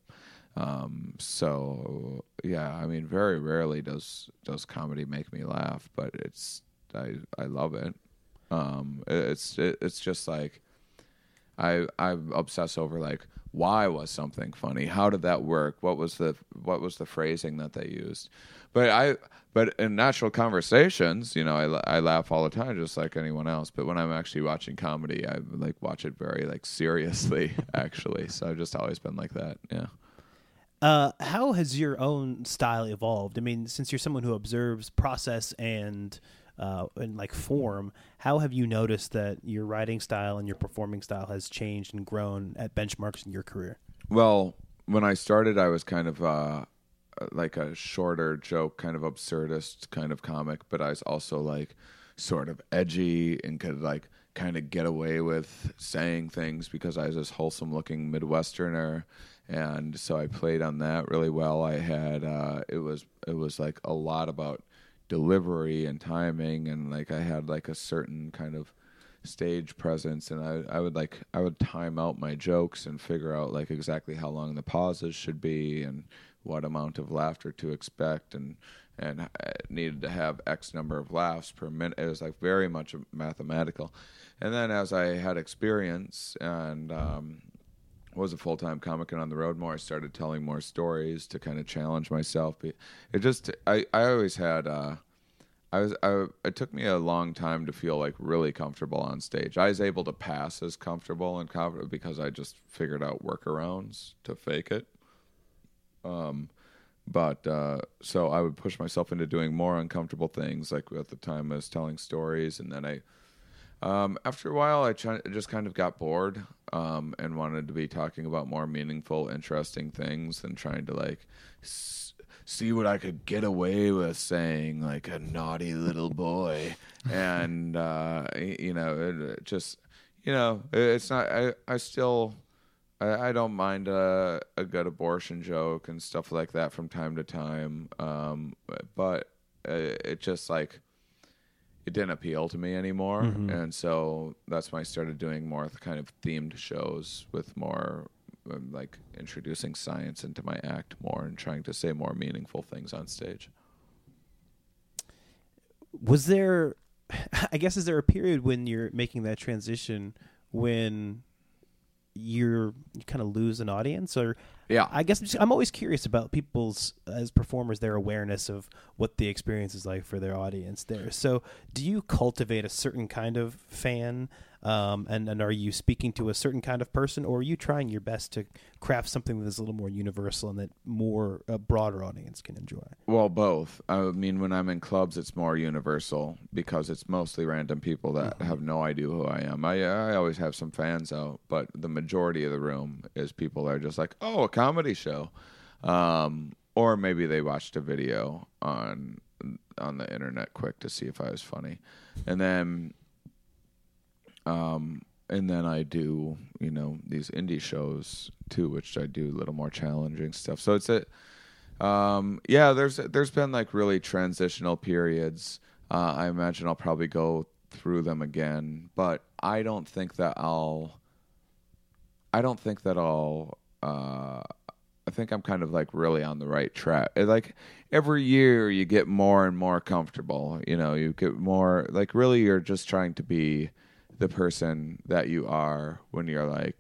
Um, so yeah, I mean, very rarely does does comedy make me laugh, but it's I I love it. Um, it- it's it, it's just like I I obsess over like why was something funny? How did that work? What was the what was the phrasing that they used? But I but in natural conversations, you know, I I laugh all the time just like anyone else. But when I'm actually watching comedy, I like watch it very like seriously actually. So I've just always been like that. Yeah. Uh, how has your own style evolved? I mean, since you're someone who observes process and uh, in like form. How have you noticed that your writing style and your performing style has changed and grown at benchmarks in your career? Well, when I started, I was kind of uh, like a shorter joke, kind of absurdist kind of comic, but I was also like sort of edgy and could like kind of get away with saying things because I was this wholesome looking Midwesterner. And so I played on that really well. I had uh, it was it was like a lot about delivery and timing, and like I had like a certain kind of stage presence and I, I would like I would time out my jokes and figure out like exactly how long the pauses should be and what amount of laughter to expect and and I needed to have X number of laughs per minute. It was like very much mathematical. And then as I had experience and um, was a full time comic and on the road more, I started telling more stories to kind of challenge myself. It just I I always had. Uh, I was I, it took me a long time to feel like really comfortable on stage. I was able to pass as comfortable and confident because I just figured out workarounds to fake it. Um, but uh, so I would push myself into doing more uncomfortable things. Like at the time, I was telling stories, and then I, um, after a while, I ch- just kind of got bored um, and wanted to be talking about more meaningful, interesting things than trying to like. S- see what I could get away with saying, like a naughty little boy, and uh, you know, it, it just you know, it- it's not. I I still. I, I don't mind a, a good abortion joke and stuff like that from time to time, um, but uh, it just like it didn't appeal to me anymore, and so that's when I started doing more kind of themed shows with more um, like introducing science into my act more and trying to say more meaningful things on stage. Was there, I guess, is there a period when you're making that transition when you're you kind of lose an audience? Or Yeah. I guess I'm, just, I'm always curious about people's as performers their awareness of what the experience is like for their audience there. So, do you cultivate a certain kind of fan um, and and are you speaking to a certain kind of person or are you trying your best to craft something that is a little more universal and that more a broader audience can enjoy? Well, both. I mean, when I'm in clubs, it's more universal because it's mostly random people that have no idea who I am. I I always have some fans out, but the majority of the room is people that are just like, oh, a comedy show, um, or maybe they watched a video on on the internet quick to see if I was funny, and then um, and then I do, you know, these indie shows too, which I do a little more challenging stuff. So it's a, um, yeah, there's there's been like really transitional periods. Uh, I imagine I'll probably go through them again, but I don't think that I'll. I don't think that I'll. Uh, I think I'm kind of like really on the right track. Like every year, you get more and more comfortable. You know, you get more like really. You're just trying to be the person that you are when you're like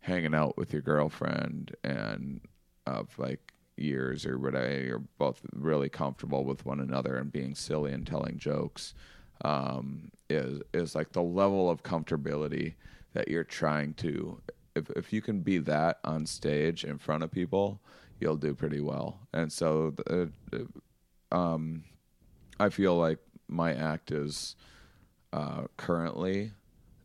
hanging out with your girlfriend and of like years or whatever you're both really comfortable with one another and being silly and telling jokes um, is is like the level of comfortability that you're trying to if if you can be that on stage in front of people you'll do pretty well and so uh, um, I feel like my act is uh, currently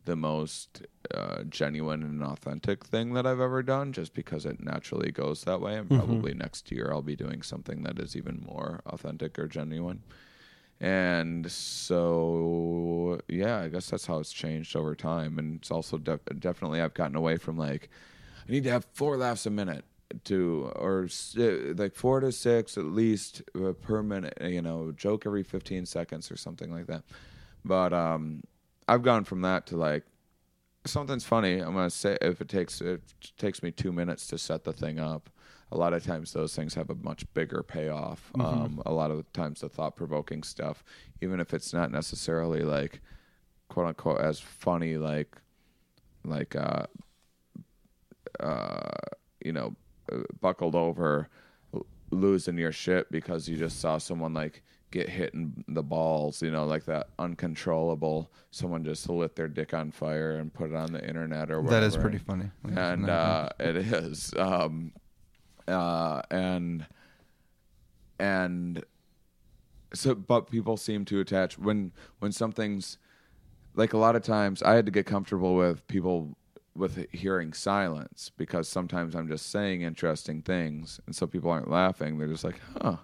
the most uh, genuine and authentic thing that I've ever done, just because it naturally goes that way. And probably next year I'll be doing something that is even more authentic or genuine. And so, yeah, I guess that's how it's changed over time. And it's also def- definitely I've gotten away from like, I need to have four laughs a minute to or si- like four to six at least uh, per minute you know joke every 15 seconds or something like that but um i've gone from that to like something's funny i'm gonna say if it takes it takes me two minutes to set the thing up a lot of times those things have a much bigger payoff um a lot of the times the thought-provoking stuff even if it's not necessarily like quote unquote as funny like like uh uh, you know, uh, buckled over, l- losing your shit because you just saw someone like get hit in the balls, you know, like that uncontrollable. Someone just lit their dick on fire and put it on the internet or whatever. That is pretty funny. And uh, it is. Um, uh, and and so but people seem to attach when when something's like a lot of times I had to get comfortable with people with hearing silence because sometimes I'm just saying interesting things and so people aren't laughing. They're just like huh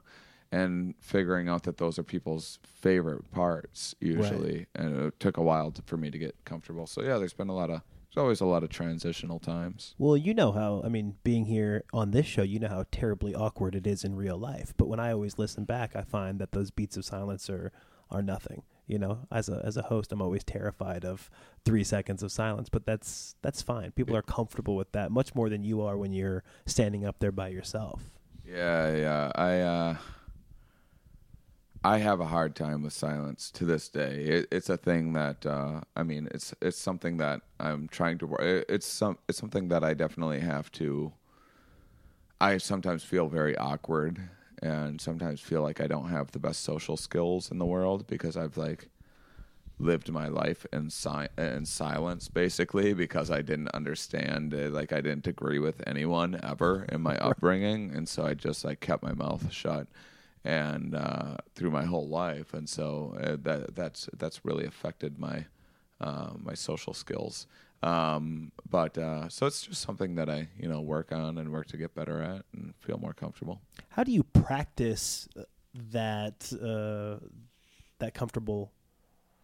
and figuring out that those are people's favorite parts usually and it took a while to, for me to get comfortable. So yeah there's been a lot of there's always a lot of transitional times Well, you know how, I mean, being here on this show, you know how terribly awkward it is in real life. But when I always listen back, I find that those beats of silence are, are nothing. You know, as a as a host, I'm always terrified of three seconds of silence, but that's that's fine. People are comfortable with that much more than you are when you're standing up there by yourself. Yeah, yeah. I uh I have a hard time with silence to this day. It, it's a thing that uh I mean, it's it's something that I'm trying to work. It's some it's something that I definitely have to I sometimes feel very awkward and sometimes feel like I don't have the best social skills in the world because I've like lived my life in si- in silence basically because I didn't understand it. like I didn't agree with anyone ever in my upbringing and so I just like kept my mouth shut and uh, through my whole life. And so uh, that that's that's really affected my uh, my social skills. Um, but uh, so it's just something that I you know work on and work to get better at and feel more comfortable. How do you practice that uh, that comfortable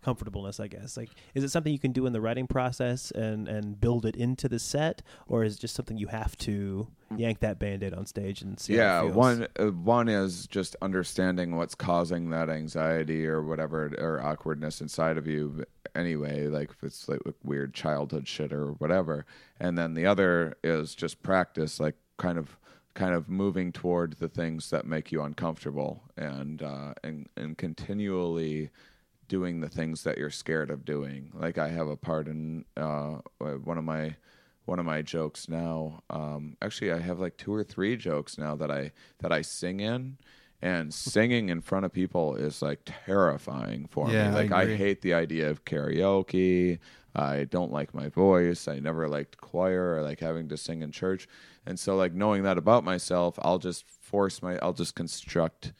comfortableness? I guess like is it something you can do in the writing process and and build it into the set, or is it just something you have to yank that band-aid on stage and see? yeah how it feels? one uh, one is just understanding what's causing that anxiety or whatever or awkwardness inside of you anyway like if it's like weird childhood shit or whatever and then the other is just practice like kind of kind of moving toward the things that make you uncomfortable and uh and and continually doing the things that you're scared of doing. Like i have a part in uh one of my one of my jokes now um actually i have like two or three jokes now that i that i sing in and singing in front of people is like terrifying for Yeah, me like I, agree. hate the idea of karaoke. I don't like my voice. I never liked choir. Or like having to sing in church. And so like knowing that about myself i'll just force my i'll just construct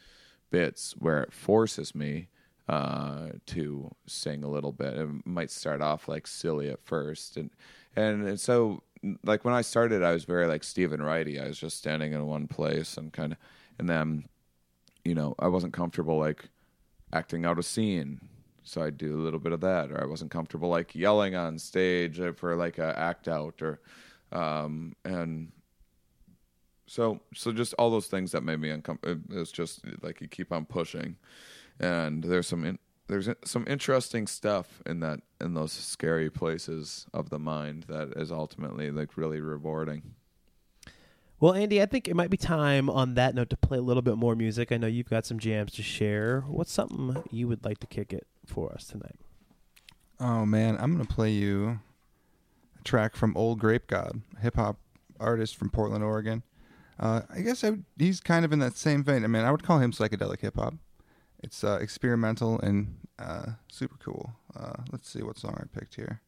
bits where it forces me uh, to sing a little bit. It might start off like silly at first, and and, so like when I started, I was very like Steven Wrighty. I was just standing in one place and kind of, and then you know I wasn't comfortable like acting out a scene. So I'd do a little bit of that, or I wasn't comfortable like yelling on stage for like a act out, or um, and so so just all those things that made me uncomfortable. It's just like you keep on pushing, and there's some in, there's some interesting stuff in that in those scary places of the mind that is ultimately like really rewarding. Well, Andy, I think it might be time on that note to play a little bit more music. I know you've got some jams to share. What's something you would like to kick it for us tonight? Oh man, I'm gonna play you a track from Old Grape God, hip hop artist from Portland, Oregon. Uh, I guess I would, he's kind of in that same vein. I mean, I would call him psychedelic hip hop. It's uh, experimental and uh, super cool. Uh, let's see what song I picked here.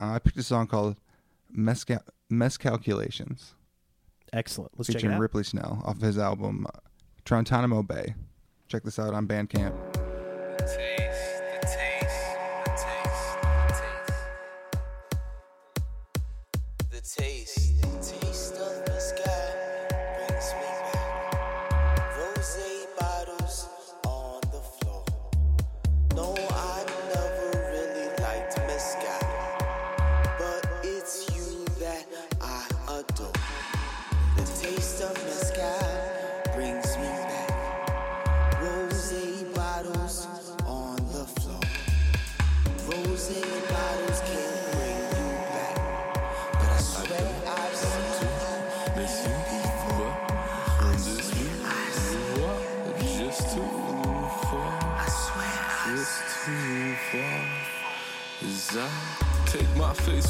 Uh, I picked a song called Mescal- Mescalculations, Excellent. Let's check it featuring out. Ripley Snell off of his album uh, Trontonimo Bay. Check this out on Bandcamp.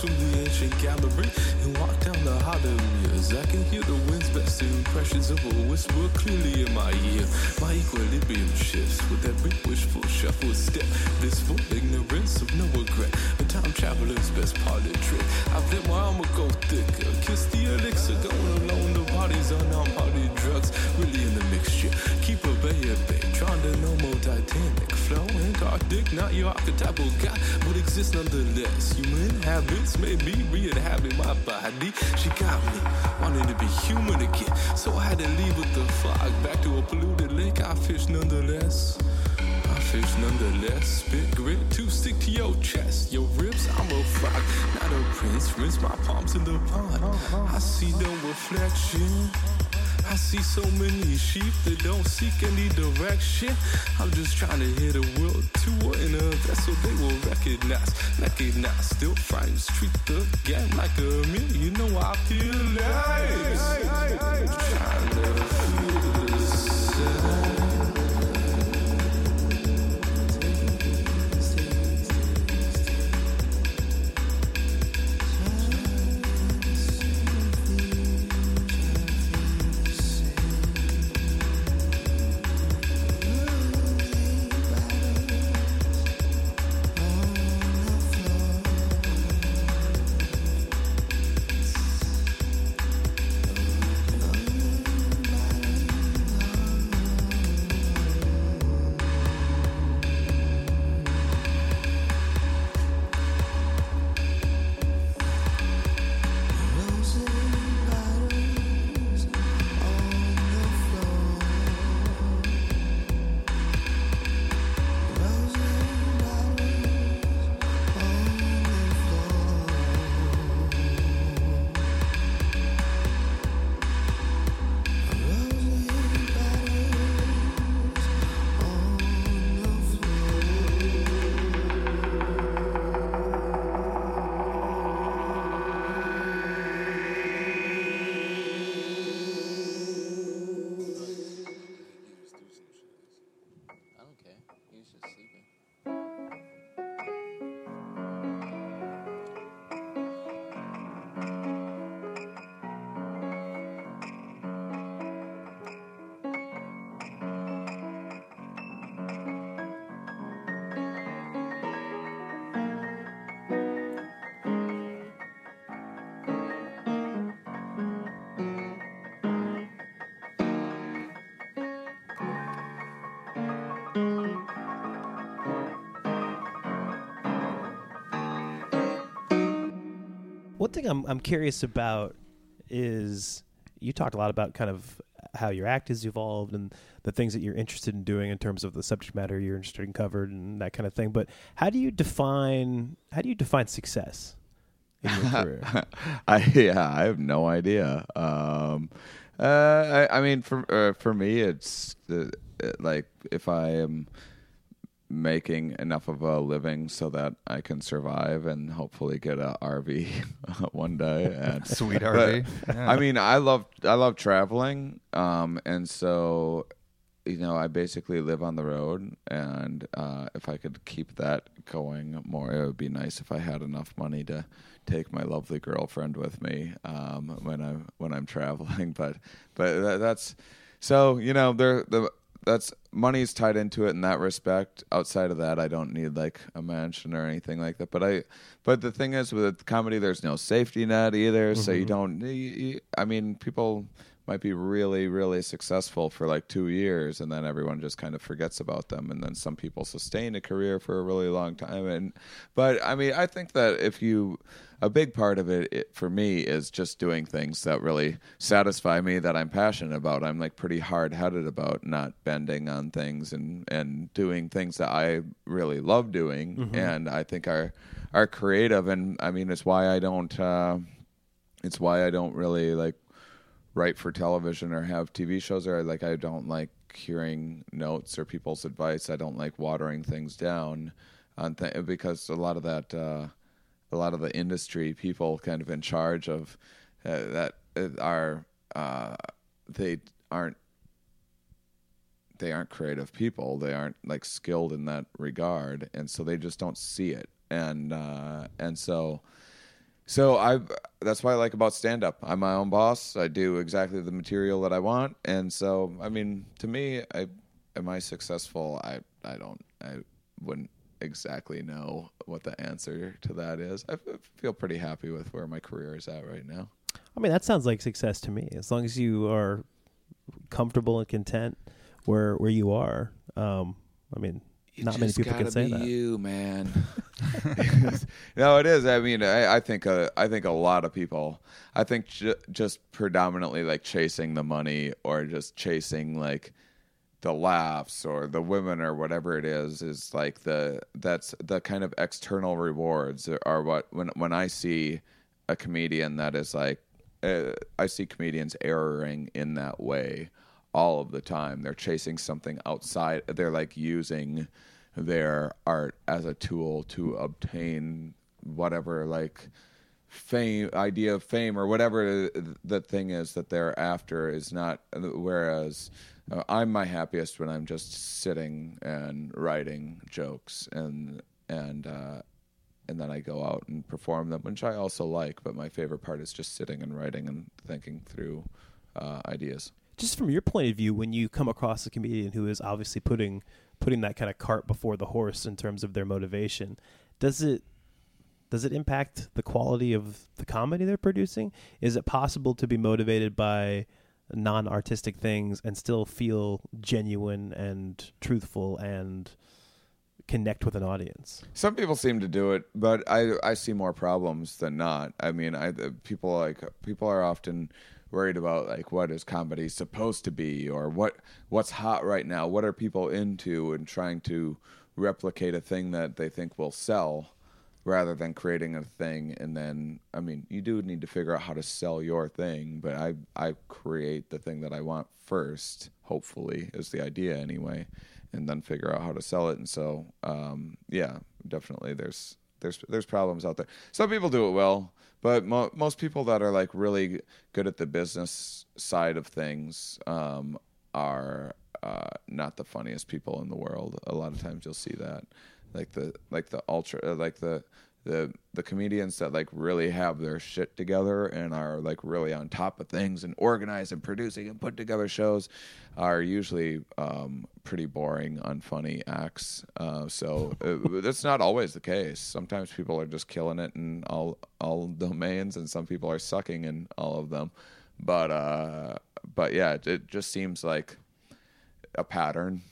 From the ancient gallery and walk down the hallways, I can hear the wind's best impressions of a whisper clearly in my ear. My equilibrium shifts with every wishful shuffle step. This full ignorance of no regret. A time traveler's best party trick. I've let my armor go thicker. Kiss the elixir, going alone. The body's on non party drugs. Really in the mixture. Keep a bay card dick, not your archetypal guy, but exists nonetheless. Human habits made me re-inhabit my body. She got me wanting to be human again, so I had to leave with the fog back to a polluted lake. I fish nonetheless. I fish nonetheless. Spit grit to stick to your chest. Your ribs, I'm a frog, not a prince. Rinse my palms in the pond. I see no reflection. I see so many sheep that don't seek any direction. I'm just trying to hit a world tour in a vessel they will recognize. Recognize, still frames, treat the game like a meal. You know I feel like trying to thing I'm I'm curious about is you talked a lot about kind of how your act has evolved and the things that you're interested in doing in terms of the subject matter you're interested in covered and that kind of thing. But how do you define how do you define success in your career? I yeah, I have no idea. Um, uh, I, I mean, for uh, for me, it's uh, like if I am making enough of a living so that I can survive and hopefully get a RV one day. And, Sweet RV. Yeah. I mean, I love I love traveling, um, and so you know, I basically live on the road, and uh, if I could keep that going more, it would be nice if I had enough money to take my lovely girlfriend with me um, when I when I'm traveling. But but that, that's so you know there the that's money's tied into it in that respect. Outside of that, I don't need like a mansion or anything like that. But I, but the thing is with comedy, there's no safety net either. So you Mhm. don't. You, you- I mean, people might be really, really successful for like two years, and then everyone just kind of forgets about them. And then some people sustain a career for a really long time. And but I mean, I think that if you a big part of it, it for me is just doing things that really satisfy me that I'm passionate about. I'm like pretty hard headed about not bending on things and and doing things that I really love doing Mhm. and I think are are creative and I mean it's why I don't uh it's why I don't really like write for television or have TV shows or like I don't like hearing notes or people's advice. I don't like watering things down on th- because a lot of that uh a lot of the industry people kind of in charge of uh, that uh, are uh, they aren't they aren't creative people they aren't like skilled in that regard and so they just don't see it and uh, and so so I that's what I like about stand up. I'm my own boss. I do exactly the material that I want and so I mean to me I am I successful? I I don't I wouldn't exactly know what the answer to that is. I feel pretty happy with where my career is at right now. I mean, that sounds like success to me. As long as you are comfortable and content where where you are. Um, I mean, not many people can say be that. You man. no, it is. I mean, I, I think uh, I think a lot of people. I think ju- just predominantly like chasing the money or just chasing like the laughs or the women or whatever it is is like the that's the kind of external rewards are what when when I see a comedian that is like uh, I see comedians erring in that way all of the time. They're chasing something outside. They're like using their art as a tool to obtain whatever like fame idea of fame or whatever the thing is that they're after is not whereas uh, I'm my happiest when I'm just sitting and writing jokes and and uh and then I go out and perform them, which I also like. But my favorite part is just sitting and writing and thinking through uh, ideas. Just from your point of view, when you come across a comedian who is obviously putting putting that kind of cart before the horse in terms of their motivation, does it does it impact the quality of the comedy they're producing? Is it possible to be motivated by non-artistic things and still feel genuine and truthful and connect with an audience? Some people seem to do it, but I I see more problems than not. I mean, I people like people are often worried about like what is comedy supposed to be or what what's hot right now. What are people into and trying to replicate a thing that they think will sell rather than creating a thing and then I mean, you do need to figure out how to sell your thing, but I I create the thing that I want first, hopefully, is the idea anyway and then figure out how to sell it. And so, um, yeah, definitely there's there's there's problems out there. Some people do it well, but mo- most people that are like really good at the business side of things um, are uh, not the funniest people in the world. A lot of times you'll see that, like the like the ultra like the the the comedians that like really have their shit together and are like really on top of things and organized and producing and put together shows are usually um, pretty boring, unfunny acts. Uh, so uh, that's not always the case. Sometimes people are just killing it in all all domains, and some people are sucking in all of them. But uh, but yeah, it, it just seems like a pattern.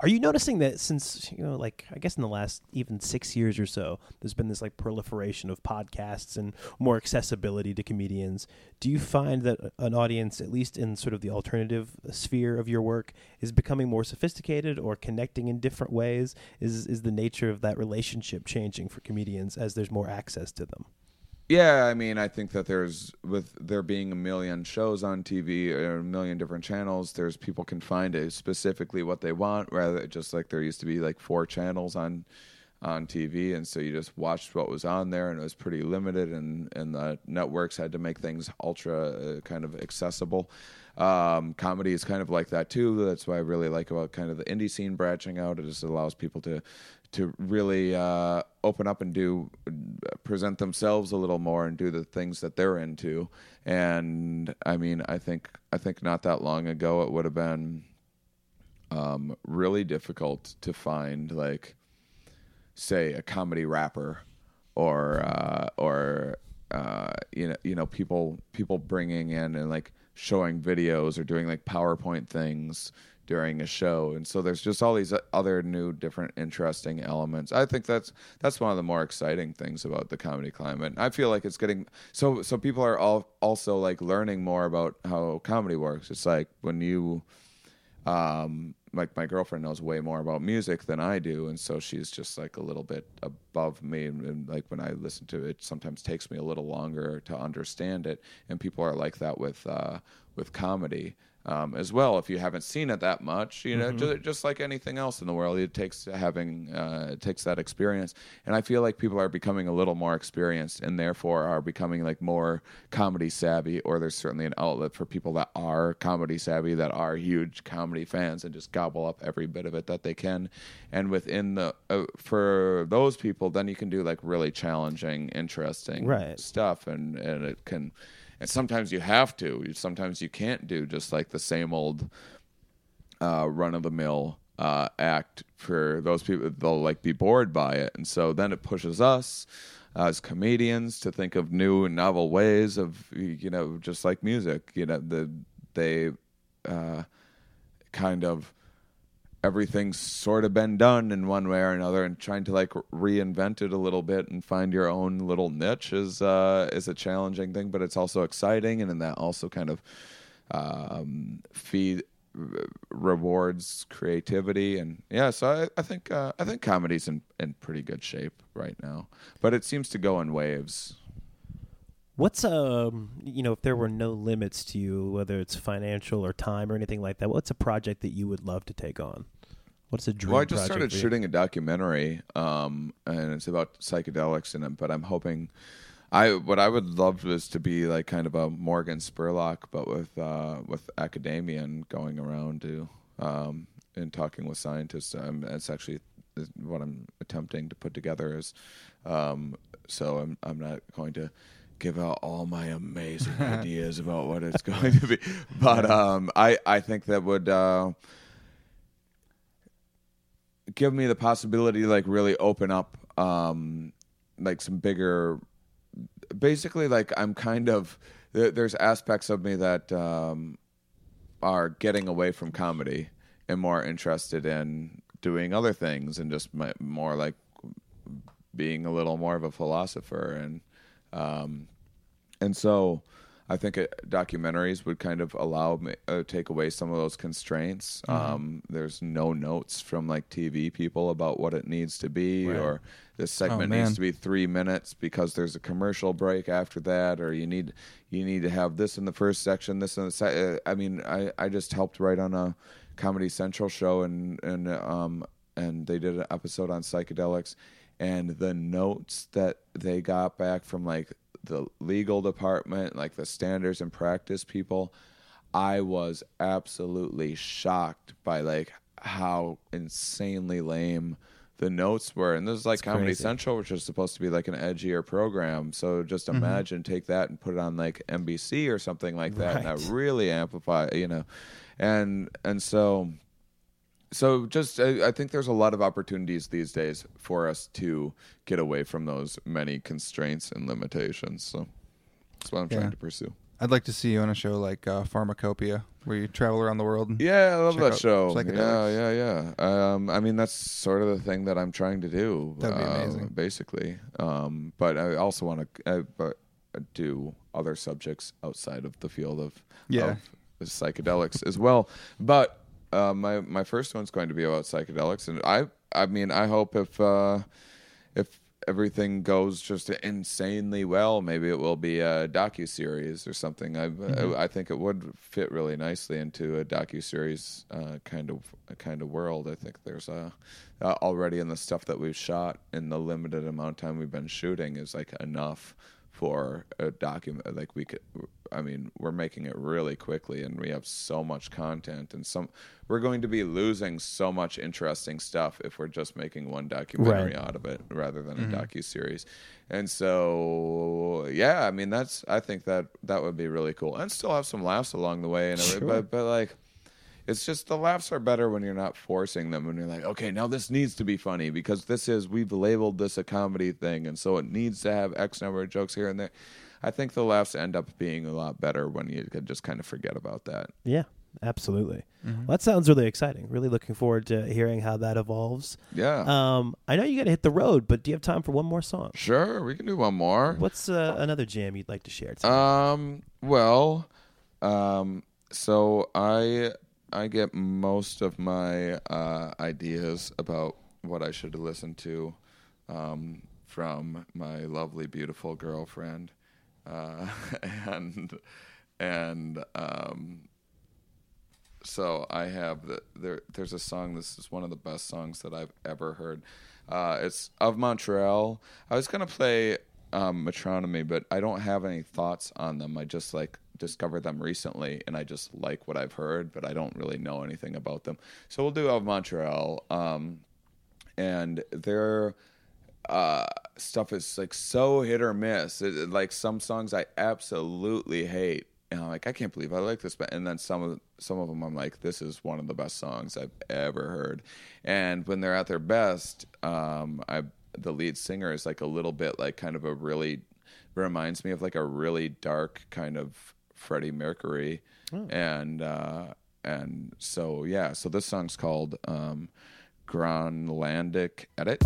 Are you noticing that since you know, like I guess in the last even six years or so, there's been this like proliferation of podcasts and more accessibility to comedians. Do you find that an audience, at least in sort of the alternative sphere of your work, is becoming more sophisticated or connecting in different ways? Is is the nature of that relationship changing for comedians as there's more access to them? Yeah, I mean, I think that there's with there being a million shows on TV or a million different channels, there's people can find it specifically what they want, rather just like there used to be like four channels on on TV, and so you just watched what was on there, and it was pretty limited, and and the networks had to make things ultra uh, kind of accessible. Um, comedy is kind of like that too. That's why I really like about kind of the indie scene branching out. It just allows people to to really uh, open up and do present themselves a little more and do the things that they're into. And I mean, I think I think not that long ago it would have been um, really difficult to find like say a comedy rapper or uh, or uh, you know you know people people bringing in and like showing videos or doing like PowerPoint things during a show. And so there's just all these other new different interesting elements. I think that's that's one of the more exciting things about the comedy climate. I feel like it's getting so so people are all also like learning more about how comedy works. It's like when you um like my girlfriend knows way more about music than I do, and so she's just like a little bit above me. And, and, like when I listen to it, sometimes takes me a little longer to understand it. And people are like that with uh, with comedy um, as well. If you haven't seen it that much, you know, Mhm. just, just like anything else in the world, it takes having uh, it takes that experience. And I feel like people are becoming a little more experienced, and therefore are becoming like more comedy savvy. Or there's certainly an outlet for people that are comedy savvy, that are huge comedy fans, and just gobble up every bit of it that they can. And within the uh, for those people, then you can do like really challenging, interesting Right. stuff, and and it can. And sometimes you have to. Sometimes you can't do just like the same old uh, run of the mill uh, act for those people. They'll like be bored by it, and so then it pushes us as comedians to think of new and novel ways of you know just like music. You know the they uh, kind of everything's sort of been done in one way or another, and trying to like reinvent it a little bit and find your own little niche is uh, is a challenging thing, but it's also exciting, and that also kind of um, feed rewards creativity and yeah so i, I think uh, i think comedy's in, in pretty good shape right now but it seems to go in waves What's um you know if there were no limits to you, whether it's financial or time or anything like that, what's a project that you would love to take on? What's a dream? well i just started shooting a documentary um, and it's about psychedelics it but i'm hoping i what i would love is to be like kind of a morgan spurlock but with uh, with academia and going around to um, and talking with scientists. Um, it's actually what i'm attempting to put together is um, so i'm i'm not going to give out all my amazing ideas about what it's going to be. But um, i i think that would uh, give me the possibility to like really open up um like some bigger basically like i'm kind of there, there's aspects of me that um are getting away from comedy and more interested in doing other things and just my, more like being a little more of a philosopher and um and so I think it, documentaries would kind of allow me uh, take away some of those constraints. Mm-hmm. Um, there's no notes from like TV people about what it needs to be, Right. or this segment man. needs to be three minutes because there's a commercial break after that, or you need you need to have this in the first section, this in the se- uh, I mean, I I just helped write on a Comedy Central show, and and um and they did an episode on psychedelics, and the notes that they got back from like the legal department, like the standards and practice people, I was absolutely shocked by like how insanely lame the notes were. And this is like It's Comedy crazy. Central, which is supposed to be like an edgier program. So just Mm-hmm. imagine take that and put it on like NBC or something like that, and that really amplify, you know, and and so so just I, I think there's a lot of opportunities these days for us to get away from those many constraints and limitations so that's what i'm Yeah. trying to pursue I'd like to see you on a show like uh, Pharmacopeia, where you travel around the world. And yeah i love that show yeah yeah yeah um, i mean that's sort of the thing that i'm trying to do That'd be uh, amazing. basically um, but i also want to uh, do other subjects outside of the field of Yeah. of psychedelics as well but uh, my my first one's going to be about psychedelics and i i mean i hope if uh if everything goes just insanely well maybe it will be a docu series or something. I I, I think it would fit really nicely into a docu series uh, kind of a kind of world. I think there's a uh, already in the stuff that we've shot in the limited amount of time we've been shooting is like enough for a document like we could i mean we're making it really quickly and we have so much content and some we're going to be losing so much interesting stuff if we're just making one documentary Right. out of it rather than a mm-hmm. docu series and so yeah i mean that's i think that that would be really cool and still have some laughs along the way and Sure. but but like it's just the laughs are better when you're not forcing them when you're like okay now this needs to be funny because this is we've labeled this a comedy thing and so it needs to have x number of jokes here and there i think the laughs end up being a lot better when you can just kind of forget about that Yeah, absolutely. Mm-hmm. Well, that sounds really exciting. Really looking forward to hearing how that evolves. yeah Um, I know you got to hit the road, but do you have time for one more song? sure we can do one more What's uh, another jam you'd like to share? tonight? Um. Well, um. So I I get most of my uh, ideas about what I should listen to um, from my lovely, beautiful girlfriend, uh, and and um. So I have the there. There's a song. This is one of the best songs that I've ever heard. Uh, it's of Montreal. I was gonna play um, Metronomy, but I don't have any thoughts on them. I just like discovered them recently, and I just like what I've heard, but I don't really know anything about them. So we'll do of Montreal, um, and their uh, stuff is like so hit or miss. It, like some songs I absolutely hate. And I'm like, I can't believe I like this, and then some of some of them I'm like, this is one of the best songs I've ever heard. And when they're at their best, um, I the lead singer is like a little bit like kind of a really reminds me of like a really dark kind of Freddie Mercury, and uh, and so yeah, so this song's called um, Gronlandic Edit.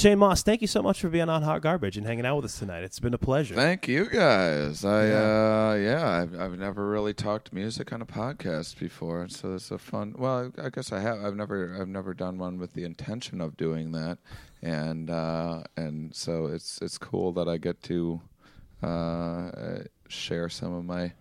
Shane Mauss, thank you so much for being on Hot Garbage and hanging out with us tonight. It's been a pleasure. Thank you guys. I yeah, uh, yeah I've, I've never really talked music on a podcast before, so it's a fun. Well, I guess I have. I've never I've never done one with the intention of doing that, and uh, and so it's it's cool that I get to uh, share some of my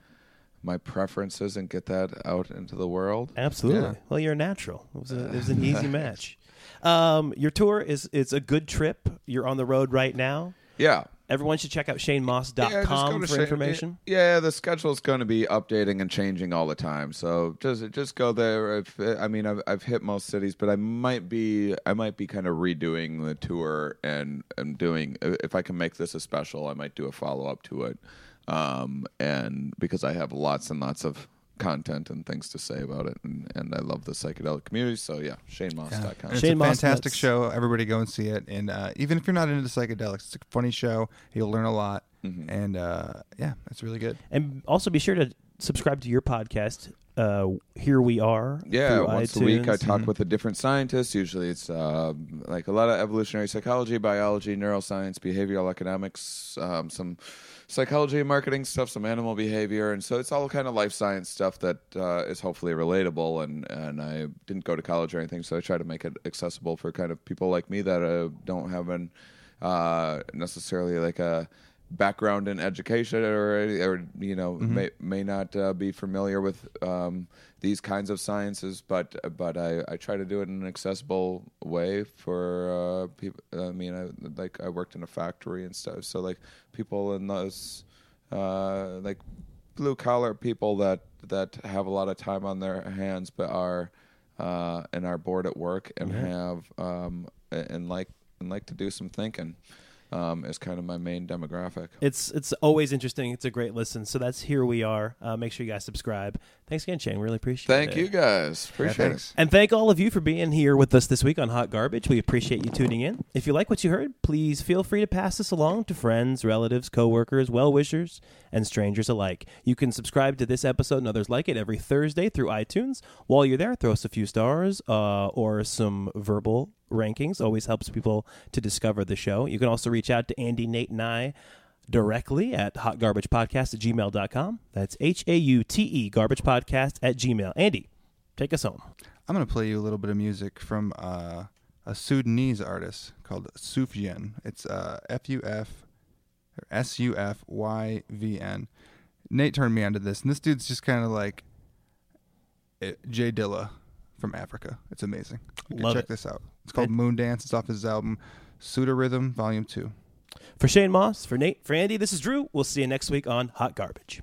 my preferences and get that out into the world. Absolutely. Yeah. Well, you're a natural. It was, a, it was an easy match. Um, your tour is it's a good trip. You're on the road right now. Yeah. Everyone should check out shanemauss.com Yeah, go for Shane- information. Yeah, the schedule's going to be updating and changing all the time. So just just go there. If, I mean, I've, I've hit most cities, but I might be I might be kind of redoing the tour and and doing if I can make this a special, I might do a follow up to it. Um, and because I have lots and lots of content and things to say about it, and, and I love the psychedelic community. So yeah, ShaneMauss.com. And It's a fantastic show. Everybody go and see it. And uh, even if you're not into psychedelics, it's a funny show. You'll learn a lot. Mm-hmm. And uh, yeah, it's really good. And also be sure to subscribe to your podcast, uh, Here We Are. Yeah, through once a week I iTunes. talk with a different scientist. Usually it's uh, like a lot of evolutionary psychology, biology, neuroscience, behavioral economics, um, some psychology and marketing stuff, some animal behavior, and so it's all kind of life science stuff that uh, is hopefully relatable. And and I didn't go to college or anything, so I try to make it accessible for kind of people like me that uh, don't have an uh, necessarily like a background in education or or you know Mm-hmm. may may not uh, be familiar with um, these kinds of sciences, but but I, I try to do it in an accessible way for uh, people. I mean, I, like I worked in a factory and stuff, so like people in those uh, like blue collar people that that have a lot of time on their hands, but are uh, and are bored at work and Yeah. have um, and like and like to do some thinking. Um, is kind of my main demographic. It's it's always interesting. It's a great listen. So that's here we are. Uh, make sure you guys subscribe. Thanks again, Shane. Really appreciate it. Thank you guys. Appreciate it. And thank all of you for being here with us this week on Hot Garbage. We appreciate you tuning in. If you like what you heard, please feel free to pass this along to friends, relatives, coworkers, well wishers, and strangers alike. You can subscribe to this episode and others like it every Thursday through iTunes. While you're there, throw us a few stars uh, or some verbal rankings. Always helps people to discover the show. You can also reach out to Andy, Nate, and I directly at hotgarbagepodcast at gmail.com. That's H A U T E garbage podcast at gmail. Andy, take us home. I'm gonna play you a little bit of music from uh, a Sudanese artist called Sufyan. It's uh, F U F S U F Y V N. Nate turned me onto this, and this dude's just kind of like uh, J Dilla from Africa. It's amazing. You can Love check it. this out. It's called Moon Dance. It's off his album Pseudo Rhythm Volume Two. For Shane Mauss, for Nate, for Andy, this is Drew. We'll see you next week on Hot Garbage.